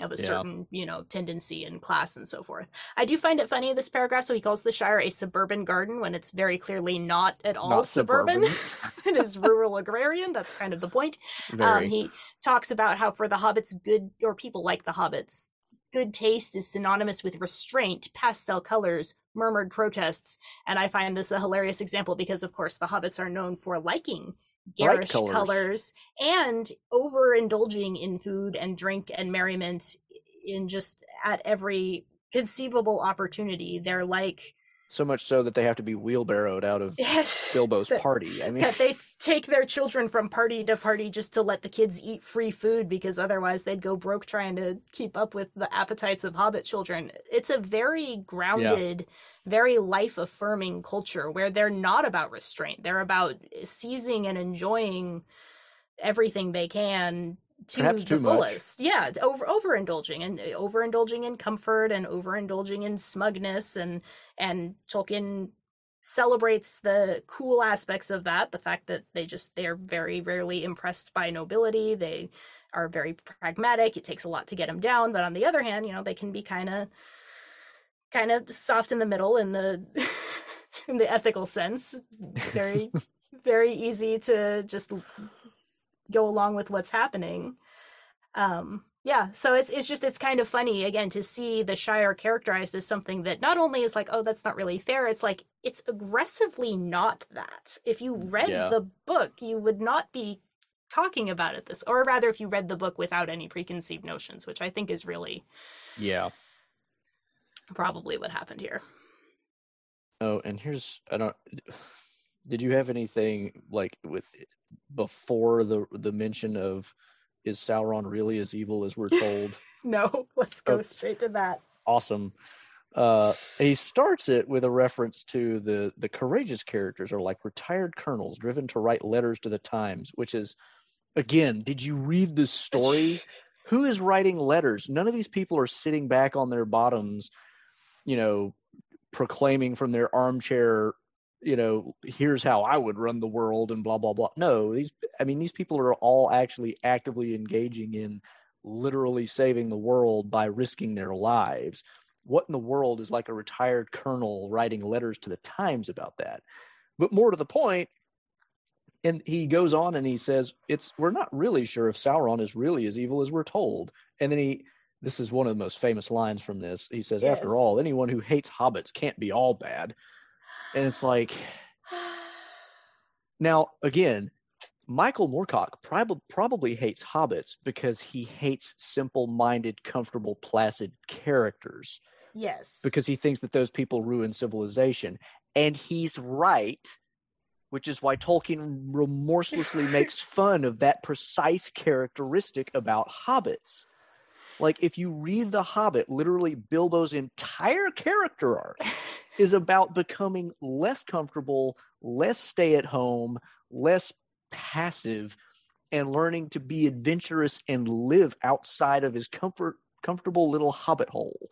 Speaker 2: of a
Speaker 1: Yeah.
Speaker 2: certain, you know, tendency and class and so forth. I do find it funny this paragraph. So he calls the Shire a suburban garden when it's very clearly not at all
Speaker 1: Not
Speaker 2: suburban.
Speaker 1: suburban.
Speaker 2: it is rural agrarian. That's kind of the point. Um, he talks about how for the hobbits, good or people like the hobbits, good taste is synonymous with restraint, pastel colors, murmured protests. And I find this a hilarious example because, of course, the hobbits are known for liking garish
Speaker 1: colors.
Speaker 2: colors. and overindulging in food and drink and merriment in just at every conceivable opportunity. They're like,
Speaker 1: so much so that they have to be wheelbarrowed out of
Speaker 2: yes.
Speaker 1: Bilbo's
Speaker 2: that-
Speaker 1: party. I mean,
Speaker 2: that they take their children from party to party just to let the kids eat free food because otherwise they'd go broke trying to keep up with the appetites of hobbit children. It's a very grounded, very life affirming culture where they're not about restraint. They're about seizing and enjoying everything they can to
Speaker 1: Perhaps
Speaker 2: the
Speaker 1: too much.
Speaker 2: fullest. Yeah, over overindulging and uh, overindulging in comfort and overindulging in smugness and and Tolkien celebrates the cool aspects of that the fact that they just they're very rarely impressed by nobility they are very pragmatic it takes a lot to get them down but on the other hand you know they can be kind of kind of soft in the middle in the in the ethical sense very very easy to just go along with what's happening um yeah so it's it's just it's kind of funny again to see the shire characterized as something that not only is like oh that's not really fair it's like it's aggressively not that if you read
Speaker 1: Yeah.
Speaker 2: the book you would not be talking about it this or rather if you read the book without any preconceived notions which i think is really
Speaker 1: yeah.
Speaker 2: probably what happened here
Speaker 1: Oh, and here's I don't. Did you have anything like with before the the mention of is Sauron really as evil as we're told?
Speaker 2: no let's go
Speaker 1: Oh.
Speaker 2: straight to that
Speaker 1: awesome. Uh, he starts it with a reference to the the courageous characters are like retired colonels driven to write letters to the Times, which is again, did you read this story? Who is writing letters? None of these people are sitting back on their bottoms, you know, proclaiming from their armchair, you know, here's how I would run the world and blah blah blah. No, these I mean these people are all actually actively engaging in literally saving the world by risking their lives. What in the world is like a retired colonel writing letters to the Times about that? But more to the point, and he goes on and he says, "It's we're not really sure if Sauron is really as evil as we're told." And then he, this is one of the most famous lines from this. He says,
Speaker 2: Yes.
Speaker 1: "After all, anyone who hates hobbits can't be all bad." And it's like, now again, Michael Moorcock prob- probably hates hobbits because he hates simple-minded, comfortable, placid characters
Speaker 2: yes
Speaker 1: because he thinks that those people ruin civilization. And he's right, which is why Tolkien remorselessly makes fun of that precise characteristic about hobbits. Like, if you read The Hobbit, literally Bilbo's entire character arc is about becoming less comfortable, less stay at home, less passive, and learning to be adventurous and live outside of his comfort comfortable little hobbit hole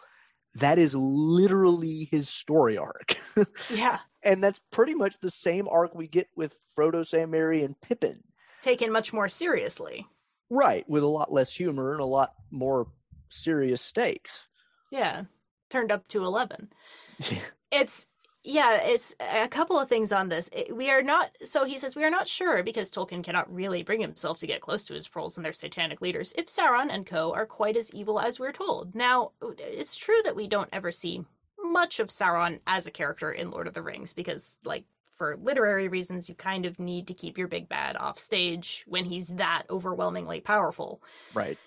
Speaker 1: that is literally his story arc.
Speaker 2: yeah
Speaker 1: and that's pretty much the same arc we get with Frodo, Sam, Merry, and Pippin.
Speaker 2: taken much more seriously
Speaker 1: Right, with a lot less humor and a lot more serious stakes.
Speaker 2: Yeah, turned up to 11. It's yeah, it's a couple of things on this. We are not so he says we are not sure because Tolkien cannot really bring himself to get close to his trolls and their satanic leaders if Sauron and co are quite as evil as we're told. Now, it's true that we don't ever see much of Sauron as a character in Lord of the Rings because like for literary reasons, you kind of need to keep your big bad off stage when he's that overwhelmingly powerful.
Speaker 1: Right.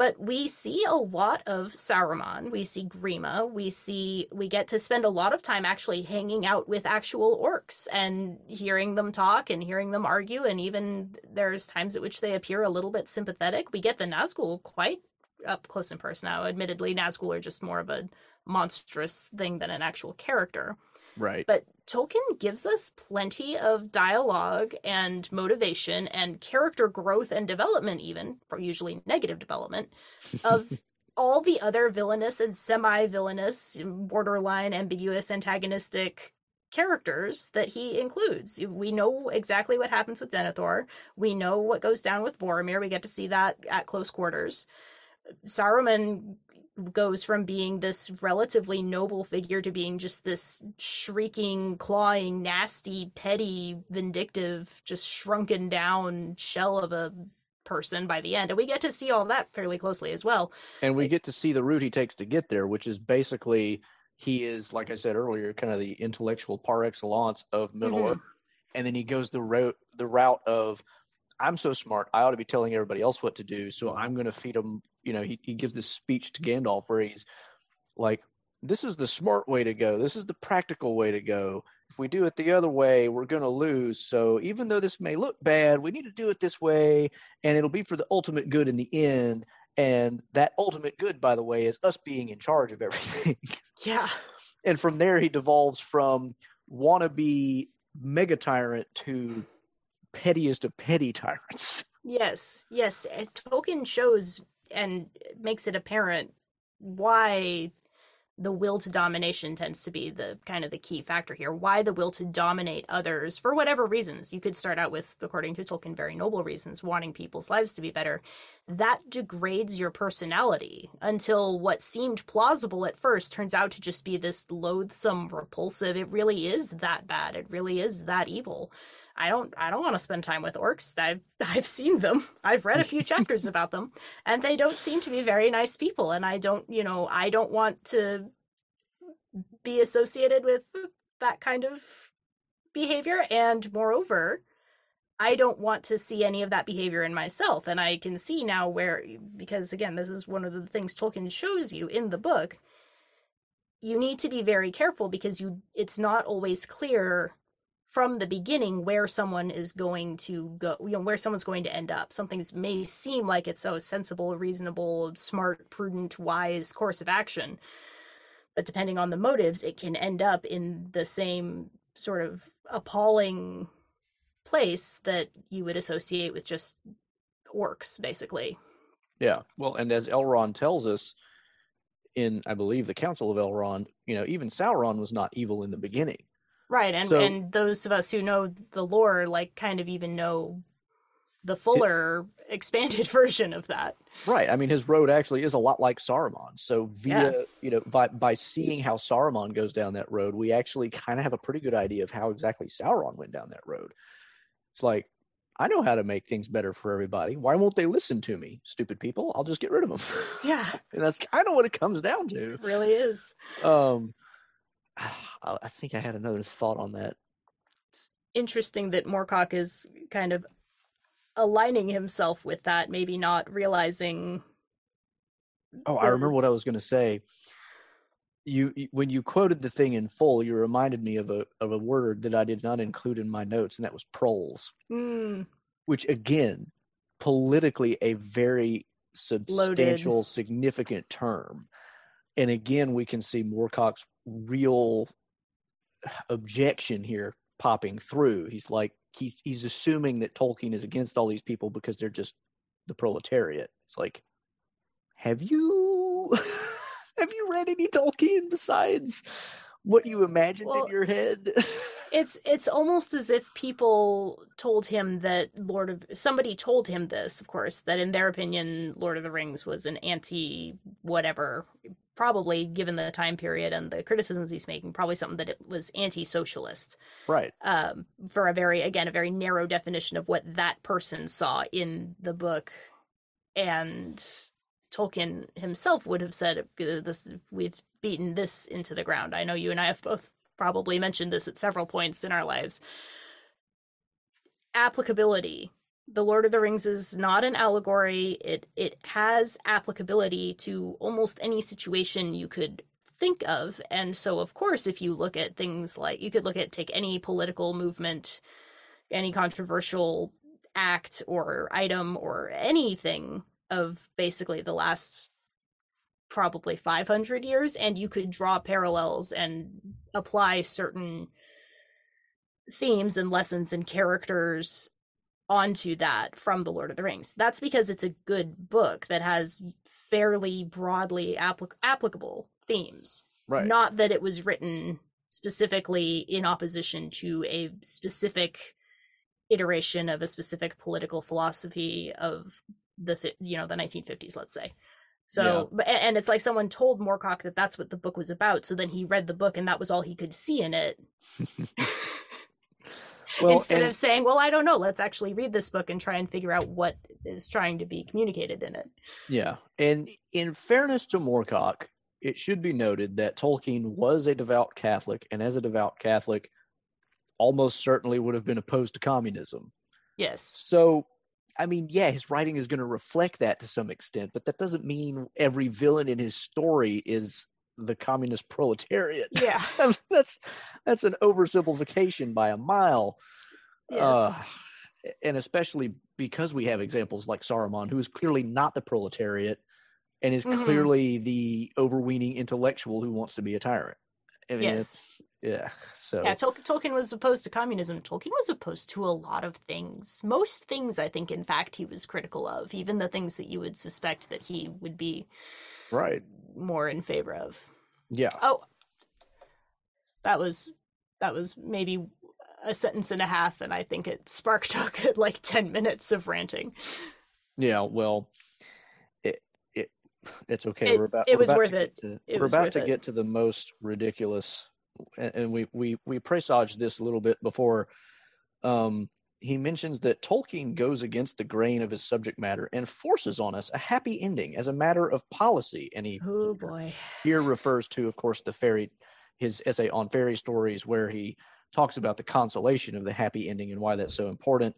Speaker 2: But we see a lot of Saruman. We see Grima. We see we get to spend a lot of time actually hanging out with actual orcs and hearing them talk and hearing them argue. And even there's times at which they appear a little bit sympathetic. We get the Nazgul quite up close and personal. Now, admittedly, Nazgul are just more of a monstrous thing than an actual character.
Speaker 1: Right.
Speaker 2: But Tolkien gives us plenty of dialogue and motivation and character growth and development, even, or usually negative development, of all the other villainous and semi villainous, borderline ambiguous, antagonistic characters that he includes. We know exactly what happens with Denethor. We know what goes down with Boromir. We get to see that at close quarters. Saruman goes from being this relatively noble figure to being just this shrieking, clawing, nasty, petty, vindictive, just shrunken down shell of a person by the end. And we get to see all that fairly closely as well.
Speaker 1: And we get to see the route he takes to get there, which is basically he is, like I said earlier, kind of the intellectual par excellence of Middle mm-hmm. Earth. And then he goes the route the route of I'm so smart, I ought to be telling everybody else what to do. So I'm going to feed them you know, he, he gives this speech to Gandalf where he's like, this is the smart way to go. This is the practical way to go. If we do it the other way, we're going to lose. So even though this may look bad, we need to do it this way, and it'll be for the ultimate good in the end. And that ultimate good, by the way, is us being in charge of everything.
Speaker 2: Yeah.
Speaker 1: and from there, he devolves from wannabe mega tyrant to pettiest of petty tyrants.
Speaker 2: Yes, yes. Tolkien shows and makes it apparent why the will to domination tends to be the kind of the key factor here. Why the will to dominate others for whatever reasons. You could start out with, according to Tolkien, very noble reasons, wanting people's lives to be better. That degrades your personality until what seemed plausible at first turns out to just be this loathsome, repulsive. It really is that bad. It really is that evil. I don't I don't want to spend time with orcs. I've I've seen them. I've read a few chapters about them and they don't seem to be very nice people and I don't, you know, I don't want to be associated with that kind of behavior and moreover, I don't want to see any of that behavior in myself and I can see now where because again, this is one of the things Tolkien shows you in the book. You need to be very careful because you it's not always clear from the beginning where someone is going to go, you know, where someone's going to end up. Something may seem like it's a sensible, reasonable, smart, prudent, wise course of action. But depending on the motives, it can end up in the same sort of appalling place that you would associate with just orcs, basically.
Speaker 1: Yeah. Well, and as Elrond tells us in, I believe, the Council of Elrond, you know, even Sauron was not evil in the beginning
Speaker 2: Right, and so, and those of us who know the lore, like, kind of even know the fuller, it, expanded version of that.
Speaker 1: Right. I mean, his road actually is a lot like Saruman. So via, yeah. you know, by by seeing how Saruman goes down that road, we actually kind of have a pretty good idea of how exactly Sauron went down that road. It's like, I know how to make things better for everybody. Why won't they listen to me? Stupid people. I'll just get rid of them.
Speaker 2: Yeah.
Speaker 1: and that's kind of what it comes down to.
Speaker 2: It really is.
Speaker 1: Um I think I had another thought on that.
Speaker 2: It's interesting that Moorcock is kind of aligning himself with that, maybe not realizing.
Speaker 1: Oh, I remember what I was going to say. You, when you quoted the thing in full, you reminded me of a of a word that I did not include in my notes, and that was proles.
Speaker 2: Mm.
Speaker 1: Which again, politically, a very substantial, Loaded. significant term. And again, we can see Moorcock's real objection here popping through. He's like he's he's assuming that Tolkien is against all these people because they're just the proletariat. It's like, have you have you read any Tolkien besides what you imagined well, in your head?
Speaker 2: it's it's almost as if people told him that Lord of somebody told him this, of course, that in their opinion, Lord of the Rings was an anti whatever probably given the time period and the criticisms he's making probably something that it was anti-socialist
Speaker 1: right
Speaker 2: um, for a very again a very narrow definition of what that person saw in the book and tolkien himself would have said this we've beaten this into the ground i know you and i have both probably mentioned this at several points in our lives. Applicability. The Lord of the Rings is not an allegory. It it has applicability to almost any situation you could think of. And so of course if you look at things like you could look at take any political movement, any controversial act or item or anything of basically the last probably 500 years and you could draw parallels and apply certain themes and lessons and characters onto that from the lord of the rings. That's because it's a good book that has fairly broadly applic- applicable themes.
Speaker 1: Right.
Speaker 2: not that it was written specifically in opposition to a specific iteration of a specific political philosophy of the you know the 1950s let's say. So and and it's like someone told moorcock that that's what the book was about so then he read the book and that was all he could see in it
Speaker 1: well,
Speaker 2: instead
Speaker 1: and-
Speaker 2: of saying well i don't know let's actually read this book and try and figure out what is trying to be communicated in it
Speaker 1: Yeah. And in fairness to Moorcock, it should be noted that Tolkien was a devout Catholic, and as a devout Catholic, almost certainly would have been opposed to communism.
Speaker 2: yes
Speaker 1: So, I mean, yeah, his writing is going to reflect that to some extent, but that doesn't mean every villain in his story is the communist proletariat.
Speaker 2: yeah
Speaker 1: that's that's an oversimplification by a mile.
Speaker 2: yes
Speaker 1: Uh, and especially because we have examples like Saruman, who is clearly not the proletariat and is
Speaker 2: Mhm.
Speaker 1: clearly the overweening intellectual who wants to be a tyrant. I mean,
Speaker 2: Yes.
Speaker 1: yeah. So
Speaker 2: Yeah, Tol- Tolkien was opposed to communism. Tolkien was opposed to a lot of things. Most things, I think, in fact, he was critical of, even the things that you would suspect that he would be
Speaker 1: right.
Speaker 2: more in favor of.
Speaker 1: Yeah.
Speaker 2: Oh, that was that was maybe a sentence and a half, and I think it sparked at like ten minutes of ranting.
Speaker 1: Yeah. Well, it's okay.
Speaker 2: It-
Speaker 1: we're about
Speaker 2: it was worth it.
Speaker 1: to-
Speaker 2: It
Speaker 1: we're about to
Speaker 2: it.
Speaker 1: get to the most ridiculous, and, and we we we presaged this a little bit before. Um, he mentions that Tolkien goes against the grain of his subject matter and forces on us a happy ending as a matter of policy. And he
Speaker 2: Oh boy.
Speaker 1: here refers to, of course, the fairy, his essay on fairy stories, where he talks about the consolation of the happy ending and why that's so important.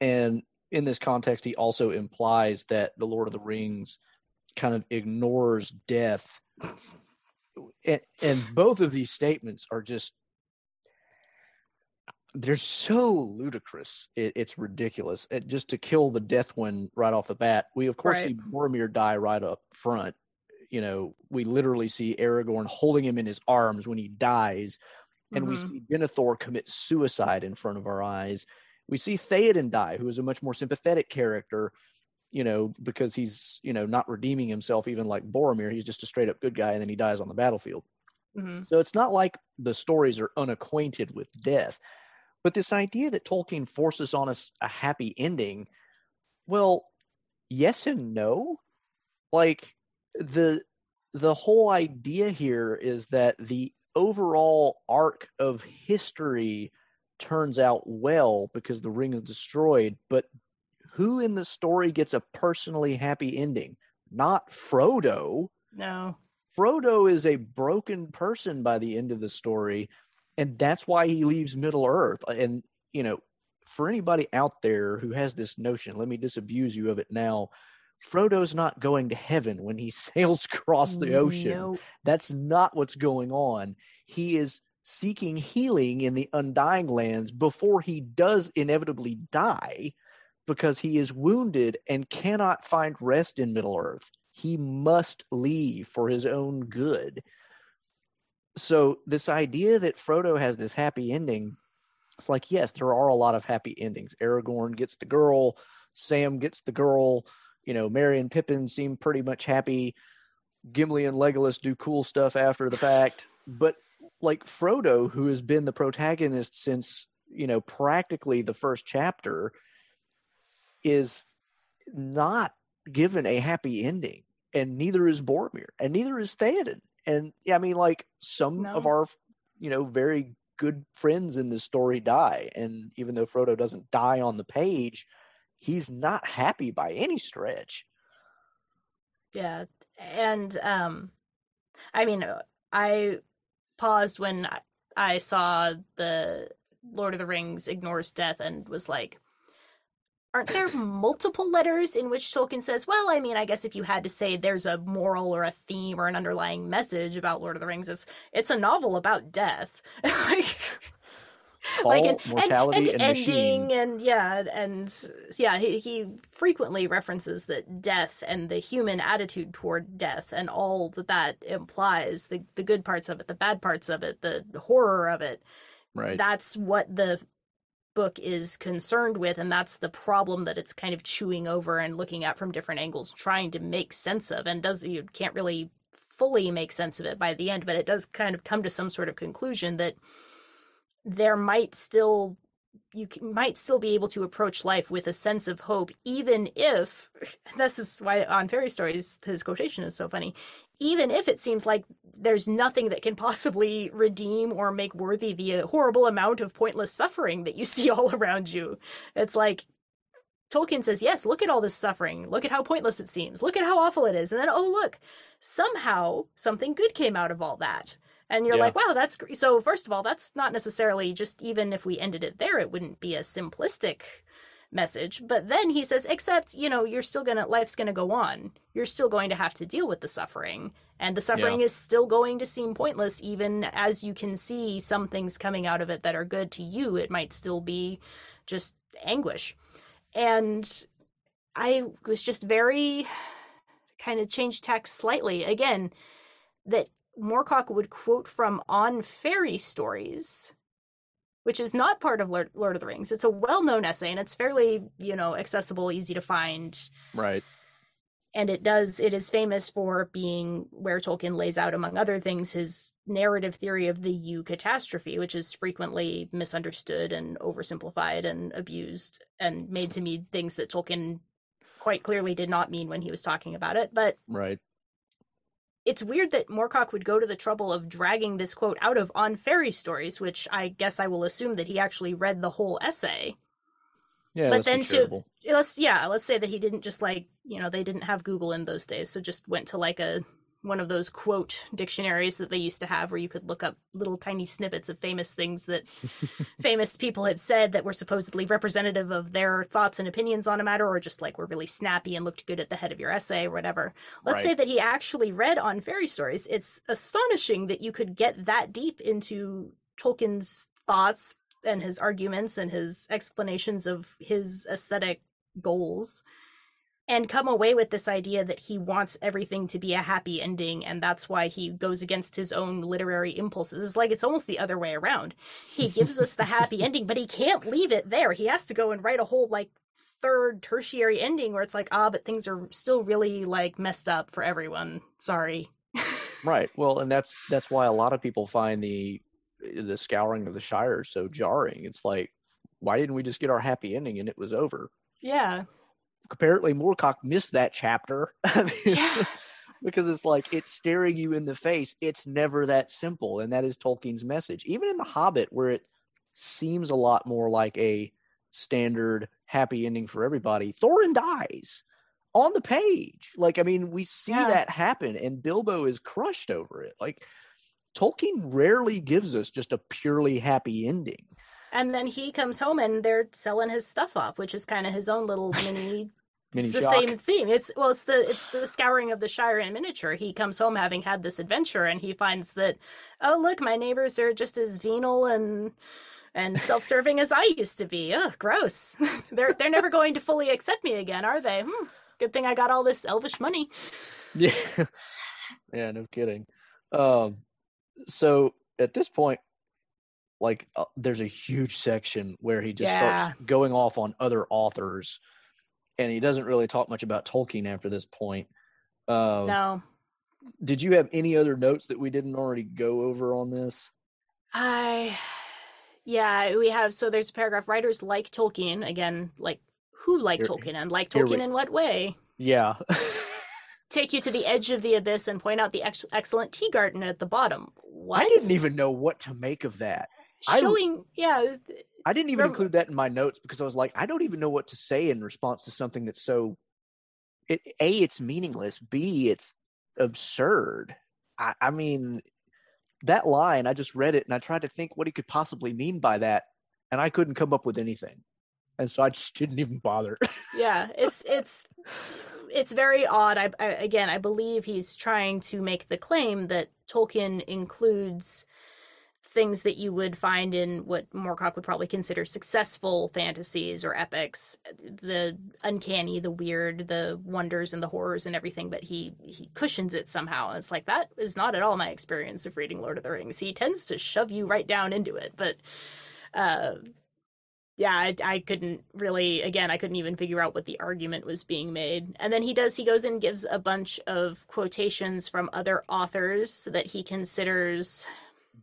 Speaker 1: And in this context, he also implies that the Lord of the Rings kind of ignores death. And, and both of these statements are just they're so ludicrous it, it's ridiculous it, just to kill the death one right off the bat we of course
Speaker 2: Right.
Speaker 1: see boromir die right up front you know we literally see aragorn holding him in his arms when he dies and we
Speaker 2: Mhm.
Speaker 1: see denethor commit suicide in front of our eyes we see theoden die who is a much more sympathetic character you know because he's you know not redeeming himself even like boromir he's just a straight up good guy and then he dies on the battlefield
Speaker 2: Mhm.
Speaker 1: so it's not like the stories are unacquainted with death. But this idea that Tolkien forces on us a happy ending, well, yes and no. Like the the whole idea here is that the overall arc of history turns out well because the ring is destroyed, but who in the story gets a personally happy ending? Not Frodo.
Speaker 2: No.
Speaker 1: Frodo is a broken person by the end of the story, and that's why he leaves Middle Earth. And, you know, for anybody out there who has this notion, let me disabuse you of it now. Frodo's not going to heaven when he sails across the ocean.
Speaker 2: No.
Speaker 1: That's not what's going on. He is seeking healing in the Undying Lands before he does inevitably die because he is wounded and cannot find rest in Middle Earth. He must leave for his own good. So, this idea that Frodo has this happy ending, it's like, yes, there are a lot of happy endings. Aragorn gets the girl, Sam gets the girl, you know, Merry and Pippin seem pretty much happy. Gimli and Legolas do cool stuff after the fact. But like Frodo, who has been the protagonist since, you know, practically the first chapter, is not given a happy ending. And neither is Boromir, and neither is Theoden. And yeah, I mean, like some of our, you know, very good friends in this story die. And even though Frodo doesn't die on the page, he's not happy by any stretch.
Speaker 2: Yeah, and um, I mean, I paused when I saw the Lord of the Rings ignores death and was like, aren't there multiple letters in which Tolkien says, well, I mean, I guess if you had to say there's a moral or a theme or an underlying message about Lord of the Rings, it's it's a novel about death. like
Speaker 1: Fall,
Speaker 2: like and,
Speaker 1: mortality,
Speaker 2: and,
Speaker 1: and,
Speaker 2: and ending
Speaker 1: machine.
Speaker 2: and yeah and yeah he, he frequently references that death and the human attitude toward death and all that that implies the the good parts of it the bad parts of it the horror of it
Speaker 1: Right.
Speaker 2: that's what the book is concerned with and that's the problem that it's kind of chewing over and looking at from different angles trying to make sense of and does you can't really fully make sense of it by the end but it does kind of come to some sort of conclusion that there might still you might still be able to approach life with a sense of hope even if this is why on fairy stories his quotation is so funny even if it seems like there's nothing that can possibly redeem or make worthy the uh, horrible amount of pointless suffering that you see all around you it's like Tolkien says, yes, look at all this suffering. Look at how pointless it seems. Look at how awful it is. And then, oh, look, somehow something good came out of all that and you're
Speaker 1: Yeah.
Speaker 2: like wow that's great so first of all that's not necessarily just even if we ended it there it wouldn't be a simplistic message. But then he says except you know you're still gonna life's gonna go on. You're still going to have to deal with the suffering. And the suffering is still going to seem pointless even as you can see some things coming out of it that are good to you. It might still be just anguish. And i was just very kind of changed tack slightly. Again that Moorcock would quote from On Fairy Stories, which is not part of Lord, Lord of the Rings. It's a well known essay and it's fairly, you know, accessible, easy to find.
Speaker 1: Right.
Speaker 2: And it does, it is famous for being where Tolkien lays out, among other things, his narrative theory of the eucatastrophe, which is frequently misunderstood and oversimplified and abused and made to mean things that Tolkien quite clearly did not mean when he was talking about it. But
Speaker 1: Right.
Speaker 2: It's weird that Moorcock would go to the trouble of dragging this quote out of On Fairy Stories, which I guess I will assume that he actually read the whole essay.
Speaker 1: Yeah.
Speaker 2: But then to- Let's yeah, let's say that he didn't just like you know they didn't have Google in those days, so just went to like a one of those quote dictionaries that they used to have where you could look up little tiny snippets of famous things that famous people had said that were supposedly representative of their thoughts and opinions on a matter or just like were really snappy and looked good at the head of your essay or whatever. Let's say that he actually read on fairy stories. It's astonishing that you could get that deep into Tolkien's thoughts and his arguments and his explanations of his aesthetic goals and come away with this idea that he wants everything to be a happy ending and that's why he goes against his own literary impulses it's like it's almost the other way around he gives us the happy ending but he can't leave it there he has to go and write a whole like third tertiary ending where it's like ah but things are still really like messed up for everyone sorry
Speaker 1: Right. Well, and that's that's why a lot of people find the the scouring of the Shire so jarring. It's like, why didn't we just get our happy ending and it was over?
Speaker 2: yeah
Speaker 1: Apparently, Moorcock missed that chapter. I mean,
Speaker 2: Yeah.
Speaker 1: because it's like it's staring you in the face. It's never that simple, and that is Tolkien's message. Even in The Hobbit, where it seems a lot more like a standard happy ending for everybody, Thorin dies on the page. Like, I mean, we see
Speaker 2: Yeah.
Speaker 1: that happen, and Bilbo is crushed over it. Like, Tolkien rarely gives us just a purely happy ending.
Speaker 2: and then he comes home and they're selling his stuff off which is kind of his own little mini
Speaker 1: Mini
Speaker 2: it's the same thing. It's well, it's the it's the scouring of the Shire in miniature. He comes home having had this adventure, and he finds that, oh look, my neighbors are just as venal and and self-serving as I used to be. Ugh, gross. they're they're never going to fully accept me again, are they? Hmm, good thing I got all this elvish money.
Speaker 1: Yeah. yeah, no kidding. Um so at this point like uh, there's a huge section where he just
Speaker 2: Yeah.
Speaker 1: starts going off on other authors and he doesn't really talk much about Tolkien after this point. Um
Speaker 2: No,
Speaker 1: did you have any other notes that we didn't already go over on this?
Speaker 2: I yeah, we have so there's a paragraph. Writers like Tolkien again, like who like
Speaker 1: Here-
Speaker 2: Tolkien and like
Speaker 1: here we-
Speaker 2: Tolkien in what way?
Speaker 1: Yeah.
Speaker 2: take you to the edge of the abyss and point out the ex- excellent tea garden at the bottom. What?
Speaker 1: I didn't even know what to make of that. I-
Speaker 2: Showing, yeah,
Speaker 1: I didn't even include that in my notes because I was like, I don't even know what to say in response to something that's so. It, a, it's meaningless. B, it's absurd. I, I mean, that line, I just read it and I tried to think what he could possibly mean by that, and I couldn't come up with anything. And so I just didn't even bother.
Speaker 2: yeah, it's it's it's very odd. I, I again, I believe he's trying to make the claim that Tolkien includes things that you would find in what Moorcock would probably consider successful fantasies or epics, the uncanny, the weird, the wonders and the horrors and everything, but he he cushions it somehow. And it's like that is not at all my experience of reading Lord of the Rings. He tends to shove you right down into it, but uh yeah, I, I couldn't really again, I couldn't even figure out what the argument was being made. And then he does he goes and gives a bunch of quotations from other authors that he considers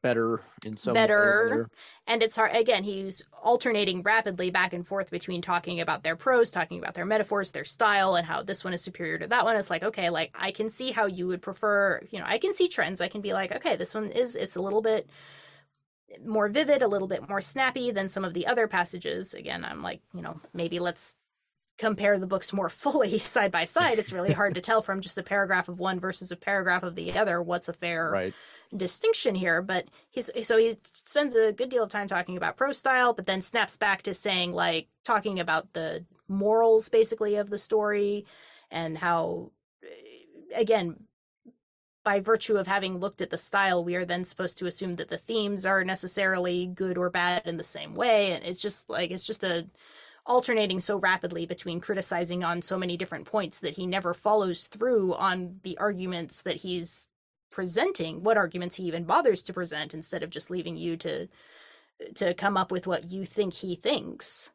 Speaker 1: better in some
Speaker 2: better. and it's hard again he's alternating rapidly back and forth between talking about their prose talking about their metaphors their style and how this one is superior to that one. It's like okay like i can see how you would prefer you know i can see trends. I can be like okay this one is it's a little bit more vivid a little bit more snappy than some of the other passages. Again i'm like you know maybe let's compare the books more fully side by side it's really hard to tell from just a paragraph of one versus a paragraph of the other what's a fair
Speaker 1: right.
Speaker 2: distinction here, but he's so he spends a good deal of time talking about prose style, but then snaps back to saying like talking about the morals basically of the story and how eh, again by virtue of having looked at the style we are then supposed to assume that the themes are necessarily good or bad in the same way. And it's just like it's just a alternating so rapidly between criticizing on so many different points that he never follows through on the arguments that he's presenting what arguments he even bothers to present instead of just leaving you to to come up with what you think he thinks.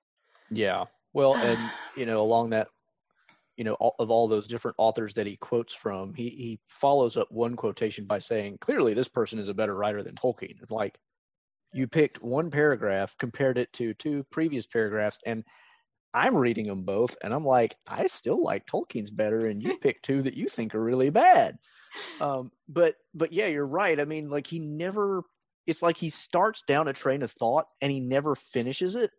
Speaker 1: Yeah. Well and you know along that you know all, of all those different authors that he quotes from he he follows up one quotation by saying clearly this person is a better writer than tolkien. It's like you picked one paragraph compared it to two previous paragraphs and i'm reading them both and i'm like i still like tolkien's better and you picked two that you think are really bad um, but but yeah, you're right. I mean, like he never. It's like he starts down a train of thought and he never finishes it,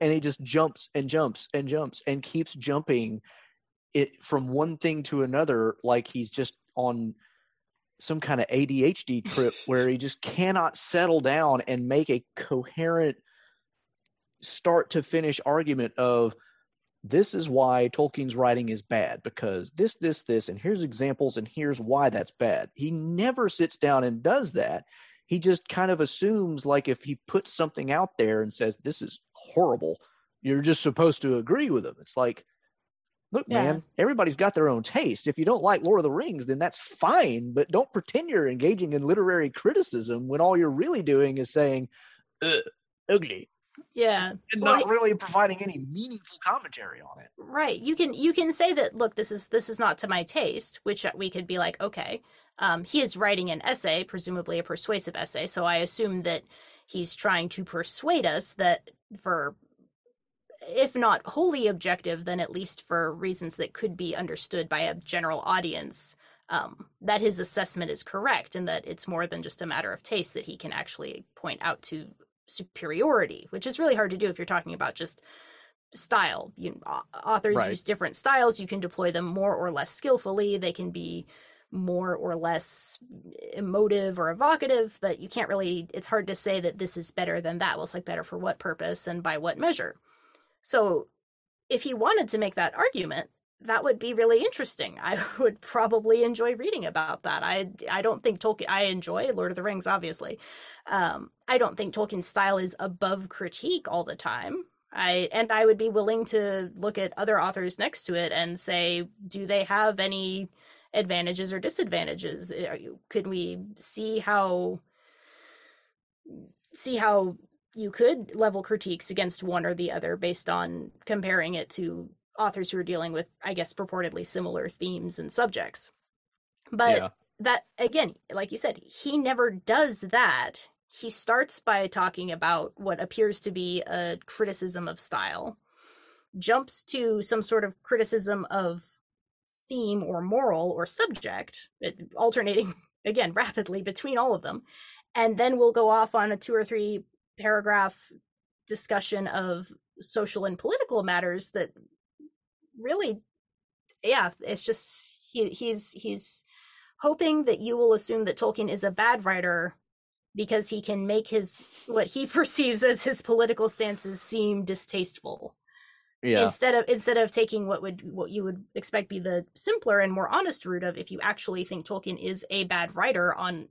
Speaker 1: and he just jumps and jumps and jumps and keeps jumping it from one thing to another, like he's just on some kind of ADHD trip where he just cannot settle down and make a coherent start to finish argument of this is why Tolkien's writing is bad because this, this, this, and here's examples, and here's why that's bad. He never sits down and does that. He just kind of assumes, like, if he puts something out there and says, This is horrible, you're just supposed to agree with him. It's like, look, yeah. man, everybody's got their own taste. If you don't like Lord of the Rings, then that's fine, but don't pretend you're engaging in literary criticism when all you're really doing is saying, ugly,
Speaker 2: yeah.
Speaker 1: And well, not really providing any meaningful commentary on it.
Speaker 2: Right. You can you can say that look this is this is not to my taste which we could be like okay um, he is writing an essay presumably a persuasive essay so i assume that he's trying to persuade us that for if not wholly objective then at least for reasons that could be understood by a general audience um, that his assessment is correct and that it's more than just a matter of taste that he can actually point out to superiority, which is really hard to do if you're talking about just style. You authors right. use different styles. You can deploy them more or less skillfully. They can be more or less emotive or evocative, but you can't really. It's hard to say that this is better than that. Well, it's like better for what purpose and by what measure. So, if he wanted to make that argument, that would be really interesting. I would probably enjoy reading about that. I I don't think Tolkien. I enjoy Lord of the Rings, obviously. Um, I don't think Tolkien's style is above critique all the time. I and I would be willing to look at other authors next to it and say, do they have any advantages or disadvantages? Could we see how see how you could level critiques against one or the other based on comparing it to authors who are dealing with, I guess, purportedly similar themes and subjects. But yeah. that, again, like you said, he never does that. He starts by talking about what appears to be a criticism of style, jumps to some sort of criticism of theme or moral or subject, eh, alternating again rapidly between all of them, and then we'll go off on a two or three paragraph discussion of social and political matters that really yeah it's just he he's he's hoping that you will assume that tolkien is a bad writer because he can make his what he perceives as his political stances seem distasteful
Speaker 1: Yeah.
Speaker 2: instead of instead of taking what would what you would expect be the simpler and more honest route of if you actually think Tolkien is a bad writer on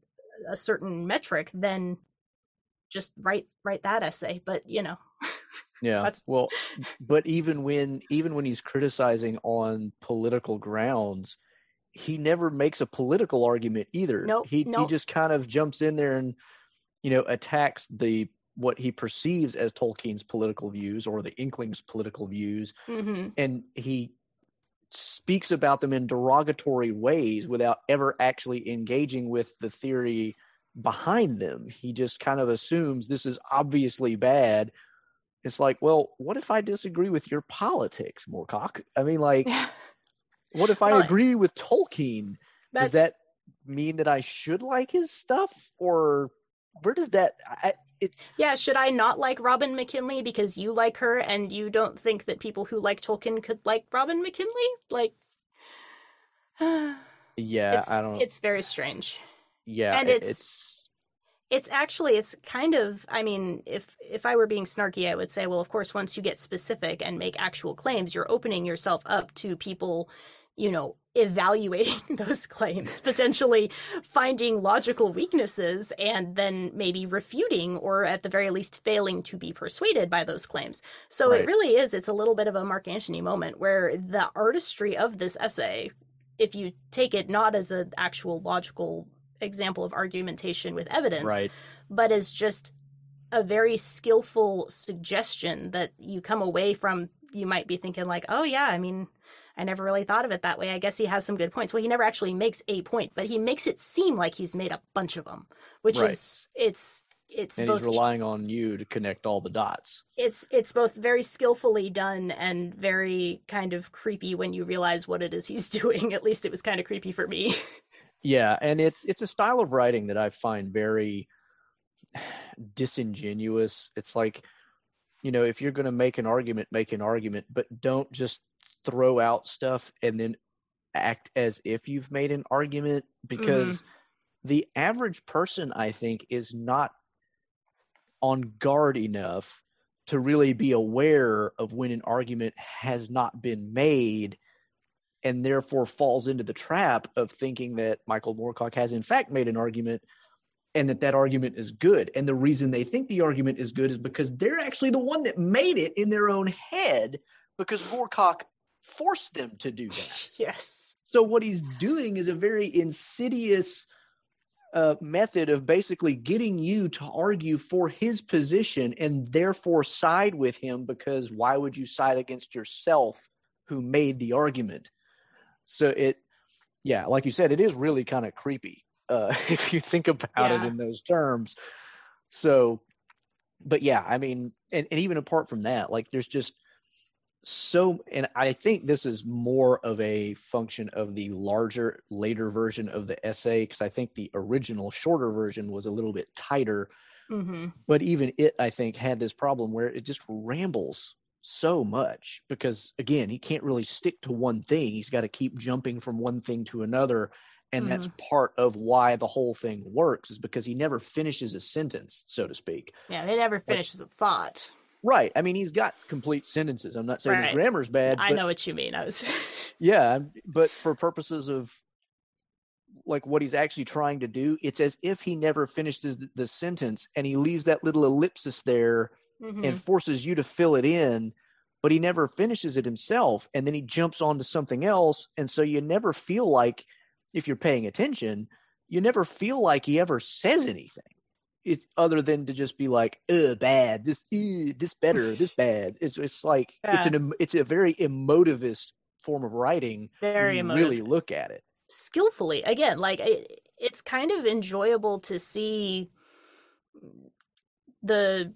Speaker 2: a certain metric, then just write write that essay. But you know,
Speaker 1: Yeah.
Speaker 2: That's-
Speaker 1: Well, but even when even when he's criticizing on political grounds, he never makes a political argument either.
Speaker 2: Nope,
Speaker 1: He he just kind of jumps in there and you know attacks the what he perceives as Tolkien's political views or the Inkling's political views,
Speaker 2: hmm
Speaker 1: and he speaks about them in derogatory ways without ever actually engaging with the theory behind them. He just kind of assumes this is obviously bad. It's like, well, what if I disagree with your politics, Moorcock? I mean, like, what if I
Speaker 2: Well,
Speaker 1: agree with Tolkien? Does that mean that I should like his stuff, or where does that? I, it's
Speaker 2: yeah. Should I not like Robin McKinley because you like her and you don't think that people who like Tolkien could like Robin McKinley? Like,
Speaker 1: yeah, I don't.
Speaker 2: it's very strange.
Speaker 1: yeah,
Speaker 2: and
Speaker 1: it-
Speaker 2: it's-
Speaker 1: it's
Speaker 2: it's actually it's kind of i mean if if i were being snarky i would say well of course once you get specific and make actual claims you're opening yourself up to people you know evaluating those claims potentially finding logical weaknesses and then maybe refuting or at the very least failing to be persuaded by those claims so
Speaker 1: Right.
Speaker 2: it really is it's a little bit of a mark antony moment where the artistry of this essay if you take it not as an actual logical example of argumentation with evidence
Speaker 1: right.
Speaker 2: but as just a very skillful suggestion that you come away from you might be thinking like oh yeah i mean i never really thought of it that way i guess he has some good points well he never actually makes a point but he makes it seem like he's made a bunch of them which
Speaker 1: Right.
Speaker 2: is it's it's
Speaker 1: And
Speaker 2: both
Speaker 1: he's relying on you to connect all the dots.
Speaker 2: it's it's both very skillfully done and very kind of creepy when you realize what it is he's doing at least it was kind of creepy for me
Speaker 1: Yeah, and it's it's a style of writing that I find very disingenuous. It's like, you know, if you're going to make an argument, make an argument, but don't just throw out stuff and then act as if you've made an argument because mm-hmm. the average person I think is not on guard enough to really be aware of when an argument has not been made and therefore falls into the trap of thinking that Michael Moorcock has in fact made an argument and that that argument is good. And the reason they think the argument is good is because they're actually the one that made it in their own head because Moorcock forced them to do that.
Speaker 2: yes
Speaker 1: So what he's doing is a very insidious uh, method of basically getting you to argue for his position and therefore side with him because why would you side against yourself who made the argument? So it, yeah, like you said, it is really kind of creepy uh, if you think about it in those terms. So, but yeah, I mean, and, and even apart from that, like there's just so and i think this is more of a function of the larger later version of the essay because i think the original shorter version was a little bit tighter.
Speaker 2: Hmm
Speaker 1: but even it i think had this problem where it just rambles so much because again he can't really stick to one thing. He's got to keep jumping from one thing to another and that's mm-hmm. part of why the whole thing works is because he never finishes a sentence so to speak.
Speaker 2: Yeah it never finishes a thought.
Speaker 1: Right i mean he's got complete sentences. I'm not saying
Speaker 2: Right.
Speaker 1: his grammar's bad
Speaker 2: i
Speaker 1: but
Speaker 2: know what you mean. I was
Speaker 1: Yeah, but for purposes of like what he's actually trying to do, it's as if he never finishes the, the sentence and he leaves that little ellipsis there
Speaker 2: Mhm.
Speaker 1: and forces you to fill it in, but he never finishes it himself and then he jumps on to something else and so you never feel like if you're paying attention, you never feel like he ever says anything. It's other than to just be like, "Uh, bad. This, uh, this better. This bad." It's it's like it's an it's a very emotivist form of writing.
Speaker 2: very emotive
Speaker 1: really look at it.
Speaker 2: skillfully again like it, it's kind of enjoyable to see the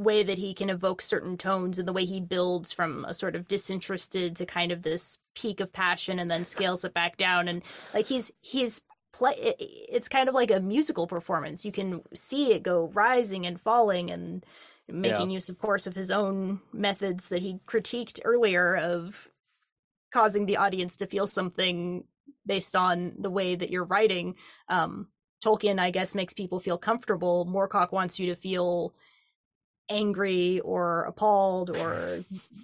Speaker 2: way that he can evoke certain tones and the way he builds from a sort of disinterested to kind of this peak of passion and then scales it back down. And like he's he's play it's kind of like a musical performance. You can see it go rising and falling and making use of course of his own methods that he critiqued earlier of causing the audience to feel something based on the way that you're writing. Um Tolkien, I guess, makes people feel comfortable. Moorcock wants you to feel angry or appalled or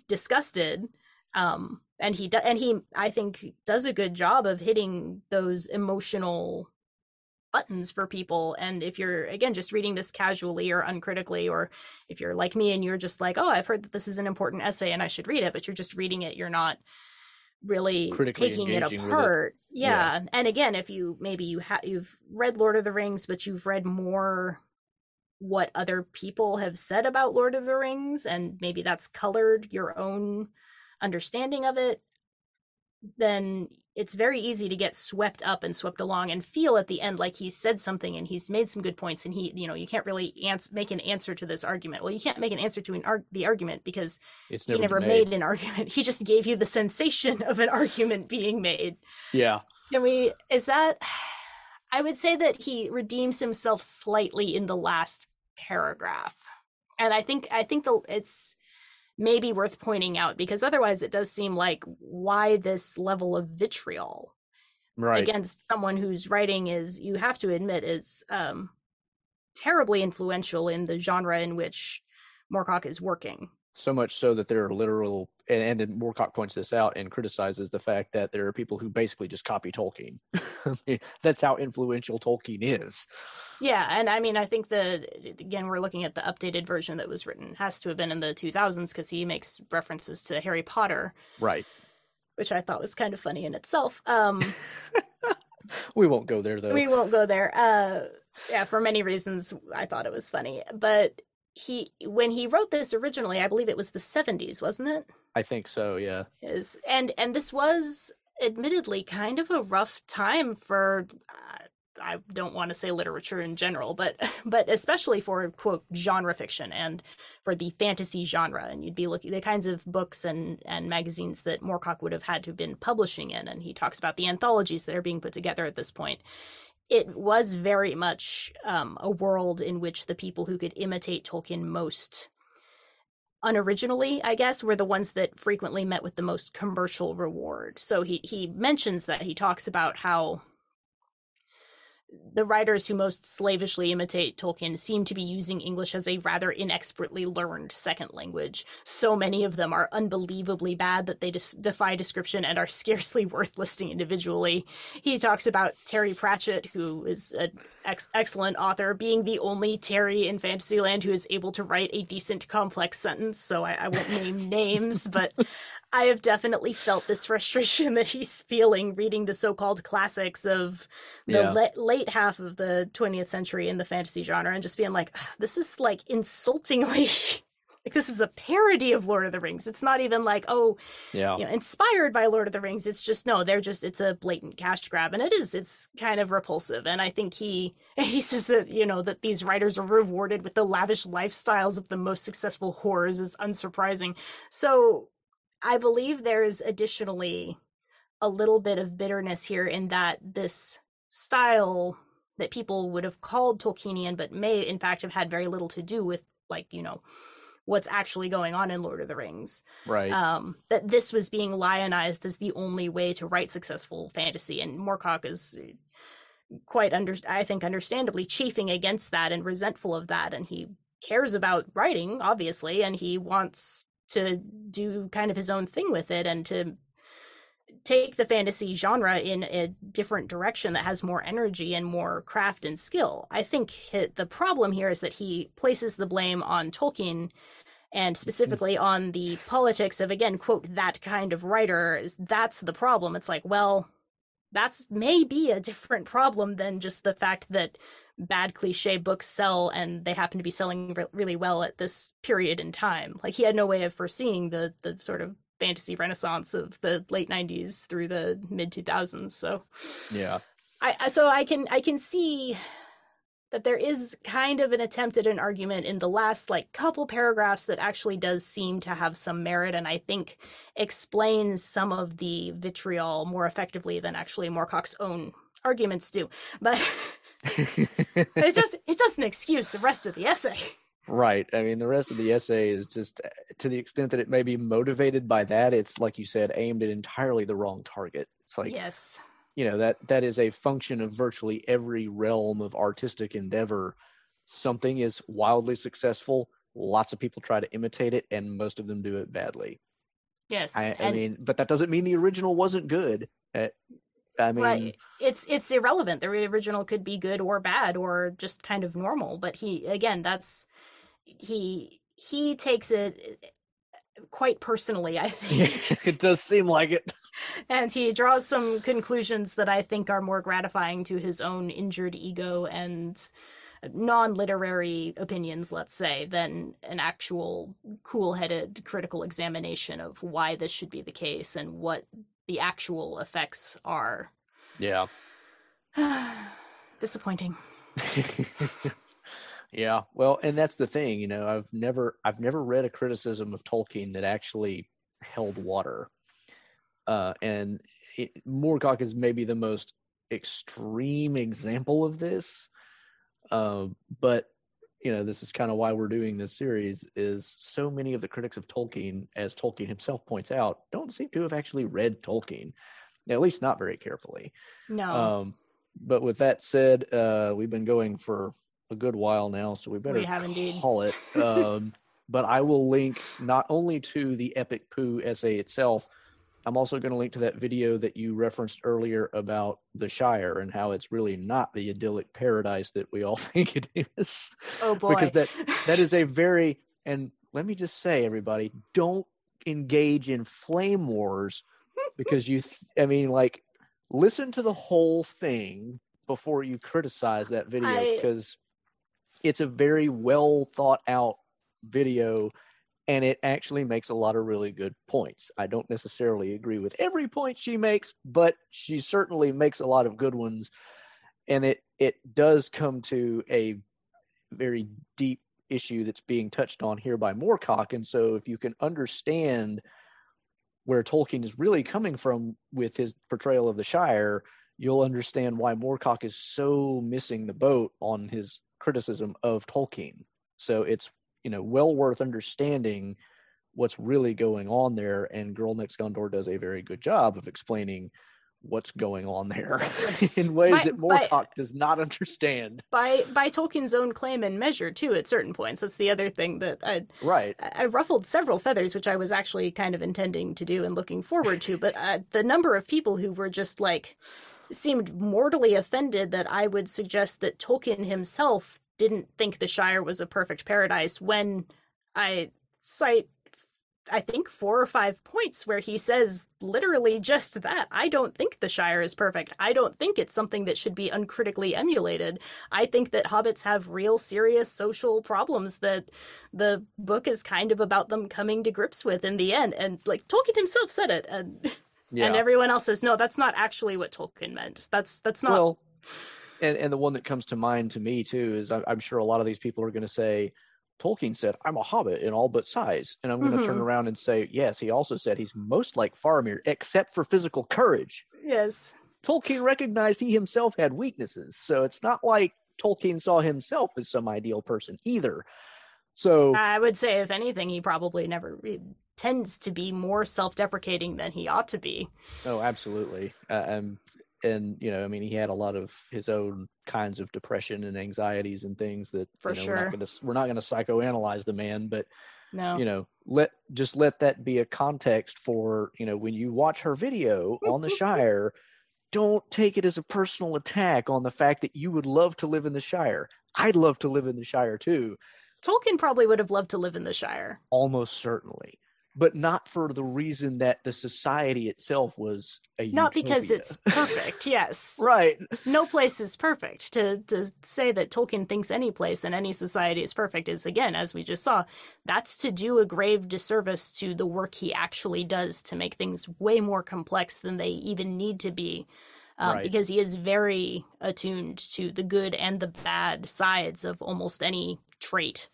Speaker 2: disgusted. Um, and he do- and he, I think, does a good job of hitting those emotional buttons for people. And if you're again just reading this casually or uncritically, or if you're like me and you're just like, oh, I've heard that this is an important essay and I should read it, but you're just reading it, you're not really taking it
Speaker 1: with it.
Speaker 2: apart. Yeah.
Speaker 1: Yeah.
Speaker 2: And again, if you maybe you have you've read Lord of the Rings, but you've read more what other people have said about Lord of the Rings, and maybe that's colored your own understanding of it, then it's very easy to get swept up and swept along and feel at the end like he's said something and he's made some good points and he you know you can't really ans- make an answer to this argument. Well you can't make an answer to an ar- the argument because
Speaker 1: It's
Speaker 2: he
Speaker 1: never,
Speaker 2: never
Speaker 1: been
Speaker 2: made an argument. He just gave you the sensation of an argument being made.
Speaker 1: Yeah.
Speaker 2: can we is that i would say that he redeems himself slightly in the last paragraph and i think i think the it's maybe worth pointing out because otherwise it does seem like why this level of vitriol
Speaker 1: Right.
Speaker 2: against someone whose writing is you have to admit is um terribly influential in the genre in which Moorcock is working.
Speaker 1: So much so that there are literal and, and then Moorcock points this out and criticizes the fact that there are people who basically just copy Tolkien. I mean, that's how influential Tolkien is.
Speaker 2: Yeah, and I mean I think the again we're looking at the updated version that was written has to have been in the 2000s cuz he makes references to Harry Potter,
Speaker 1: Right.
Speaker 2: which I thought was kind of funny in itself. Um
Speaker 1: We won't go there though.
Speaker 2: we won't go there. Uh yeah, for many reasons I thought it was funny, but he when he wrote this originally, I believe it was the 70s, wasn't it?
Speaker 1: I think so, yeah.
Speaker 2: is and and this was admittedly kind of a rough time for uh, I don't want to say literature in general, but but especially for quote genre fiction and for the fantasy genre. And you'd be looking the kinds of books and and magazines that Moorcock would have had to have been publishing in. And he talks about the anthologies that are being put together at this point. It was very much um, a world in which the people who could imitate Tolkien most unoriginally, I guess, were the ones that frequently met with the most commercial reward. So he he mentions that he talks about how the writers who most slavishly imitate Tolkien seem to be using English as a rather inexpertly learned second language. So many of them are unbelievably bad that they defy description and are scarcely worth listing individually. He talks about Terry Pratchett, who is an ex- excellent author, being the only Terry in Fantasyland who is able to write a decent complex sentence. So I, I won't name names, but I have definitely felt this frustration that he's feeling reading the so-called classics of the
Speaker 1: Yeah.
Speaker 2: la- late half of the 20th century in the fantasy genre and just being like "Ah, this is like insultingly like this is a parody of Lord of the Rings. It's not even like oh,
Speaker 1: Yeah.
Speaker 2: you know, inspired by Lord of the Rings. It's just no, they're just it's a blatant cash grab and it is it's kind of repulsive and I think he he says that you know that these writers are rewarded with the lavish lifestyles of the most successful horrors is unsurprising. So I believe there is additionally a little bit of bitterness here in that this style that people would have called Tolkienian, but may in fact have had very little to do with, like, you know, what's actually going on in Lord of the Rings.
Speaker 1: Right.
Speaker 2: Um, that this was being lionized as the only way to write successful fantasy, and Moorcock is quite under, I think, understandably chafing against that and resentful of that, and he cares about writing, obviously, and he wants to do kind of his own thing with it and to take the fantasy genre in a different direction that has more energy and more craft and skill. I think the problem here is that he places the blame on Tolkien and mm. specifically on the politics of again quote that kind of writer. That's the problem. It's like well that's maybe a different problem than just the fact that bad cliche books sell and they happen to be selling re- really well at this period in time like he had no way of foreseeing the the sort of fantasy renaissance of the late 90s through the mid 2000s so
Speaker 1: yeah.
Speaker 2: I so I can I can see that there is kind of an attempt at an argument in the last like couple paragraphs that actually does seem to have some merit and I think explains some of the vitriol more effectively than actually Moorcock's own arguments do. But it just it doesn't excuse the rest of the essay.
Speaker 1: Right. I mean, the rest of the essay is just to the extent that it may be motivated by that, it's like you said, aimed at entirely the wrong target. It's like
Speaker 2: yes.
Speaker 1: you know that that is a function of virtually every realm of artistic endeavor something is wildly successful lots of people try to imitate it and most of them do it badly
Speaker 2: yes
Speaker 1: i, I mean but that doesn't mean the original wasn't good Uh, i mean
Speaker 2: Right. It's it's irrelevant. The original could be good or bad or just kind of normal. But he again, that's he he takes it eh, quite personally, I think,
Speaker 1: it does seem like it
Speaker 2: and he draws some conclusions that I think are more gratifying to his own injured ego and non-literary opinions, let's say, than an actual cool-headed critical examination of why this should be the case and what the actual effects are.
Speaker 1: yeah
Speaker 2: Disappointing.
Speaker 1: yeah well and that's the thing you know i've never i've never read a criticism of tolkien that actually held water uh and it, moorcock is maybe the most extreme example of this uh, but you know this is kind of why we're doing this series is so many of the critics of tolkien as tolkien himself points out don't seem to have actually read tolkien at least not very carefully
Speaker 2: No.
Speaker 1: um, but with that said, uh, we've been going for a good while now, so we better
Speaker 2: have indeed.
Speaker 1: call it. Um, but I will link not only to the Epic Pooh essay itself, I'm also going to link to that video that you referenced earlier about the Shire and how it's really not the idyllic paradise that we all think it is.
Speaker 2: oh boy.
Speaker 1: because that that is a very and let me just say, everybody, don't engage in flame wars because you. Th- I mean, like, listen to the whole thing before you criticize that video
Speaker 2: I-
Speaker 1: because it's a very well thought out video and it actually makes a lot of really good points. I don't necessarily agree with every point she makes, but she certainly makes a lot of good ones and it it does come to a very deep issue that's being touched on here by Moorcock and so if you can understand where Tolkien is really coming from with his portrayal of the Shire, you'll understand why Moorcock is so missing the boat on his criticism of Tolkien. So it's you know well worth understanding what's really going on there, and Girl Next Gondor does a very good job of explaining what's going on there
Speaker 2: Yes.
Speaker 1: in ways
Speaker 2: My-
Speaker 1: that Moorcock does not understand.
Speaker 2: by by Tolkien's own claim and measure too at certain points. That's the other thing that I
Speaker 1: Right.
Speaker 2: I ruffled several feathers, which I was actually kind of intending to do and looking forward to. But uh, the number of people who were just like seemed mortally offended that I would suggest that Tolkien himself didn't think the Shire was a perfect paradise when I cite. I think four or five points where he says literally just that. I don't think the Shire is perfect. I don't think it's something that should be uncritically emulated. I think that hobbits have real serious social problems that the book is kind of about them coming to grips with in the end. And like Tolkien himself said it, and
Speaker 1: Yeah.
Speaker 2: and everyone else says no, that's not actually what Tolkien meant. That's that's not.
Speaker 1: Well, and and the one that comes to mind to me too is I'm, I'm sure a lot of these people are going to say, Tolkien said, "I'm a hobbit in all but size," and I'm going to turn
Speaker 2: Mhm.
Speaker 1: around and say, "Yes, he also said he's most like Faramir, except for physical courage."
Speaker 2: yes,
Speaker 1: Tolkien recognized he himself had weaknesses, so it's not like Tolkien saw himself as some ideal person either. So
Speaker 2: I would say if anything, he probably never tends to be more self-deprecating than he ought to be.
Speaker 1: Oh, absolutely. Uh, and and you know, I mean, he had a lot of his own kinds of depression and anxieties and things that
Speaker 2: For
Speaker 1: you know,
Speaker 2: sure.
Speaker 1: we're not going to we're not going to psychoanalyze the man, but
Speaker 2: No,
Speaker 1: you know, let just let that be a context for you know when you watch her video on the Shire. Don't take it as a personal attack on the fact that you would love to live in the Shire. I'd love to live in the Shire too,
Speaker 2: Tolkien probably would have loved to live in the Shire.
Speaker 1: almost certainly, but not for the reason that the society itself was a
Speaker 2: Not because it's perfect. Yes,
Speaker 1: right.
Speaker 2: no place is perfect. To to say that Tolkien thinks any place and any society is perfect is again, as we just saw, that's to do a grave disservice to the work he actually does to make things way more complex than they even need to be. Um,
Speaker 1: Right.
Speaker 2: Because he is very attuned to the good and the bad sides of almost any trait,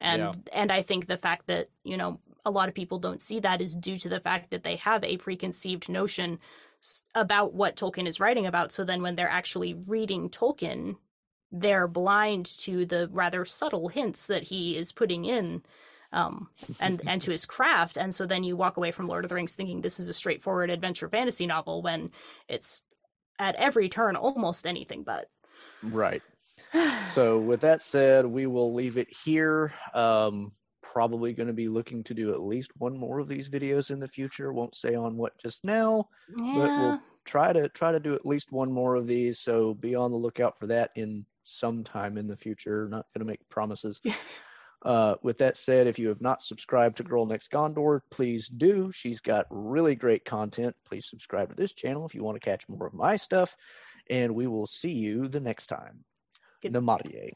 Speaker 2: and
Speaker 1: Yeah.
Speaker 2: and I think the fact that you know a lot of people don't see that is due to the fact that they have a preconceived notion about what Tolkien is writing about. So then when they're actually reading Tolkien, they're blind to the rather subtle hints that he is putting in um, and and to his craft. And so then you walk away from Lord of the Rings thinking this is a straightforward adventure fantasy novel when it's at every turn almost anything but.
Speaker 1: Right. so with that said, we will leave it here. Um, probably going to be looking to do at least one more of these videos in the future. Won't say on what just now,
Speaker 2: Yeah.
Speaker 1: but we'll try to try to do at least one more of these. So be on the lookout for that in some time in the future. Not going to make promises. Uh, with that said, if you have not subscribed to Girl Next Gondor, please do. She's got really great content. Please subscribe to this channel if you want to catch more of my stuff. And we will see you the next time.
Speaker 2: Good-
Speaker 1: Namarie.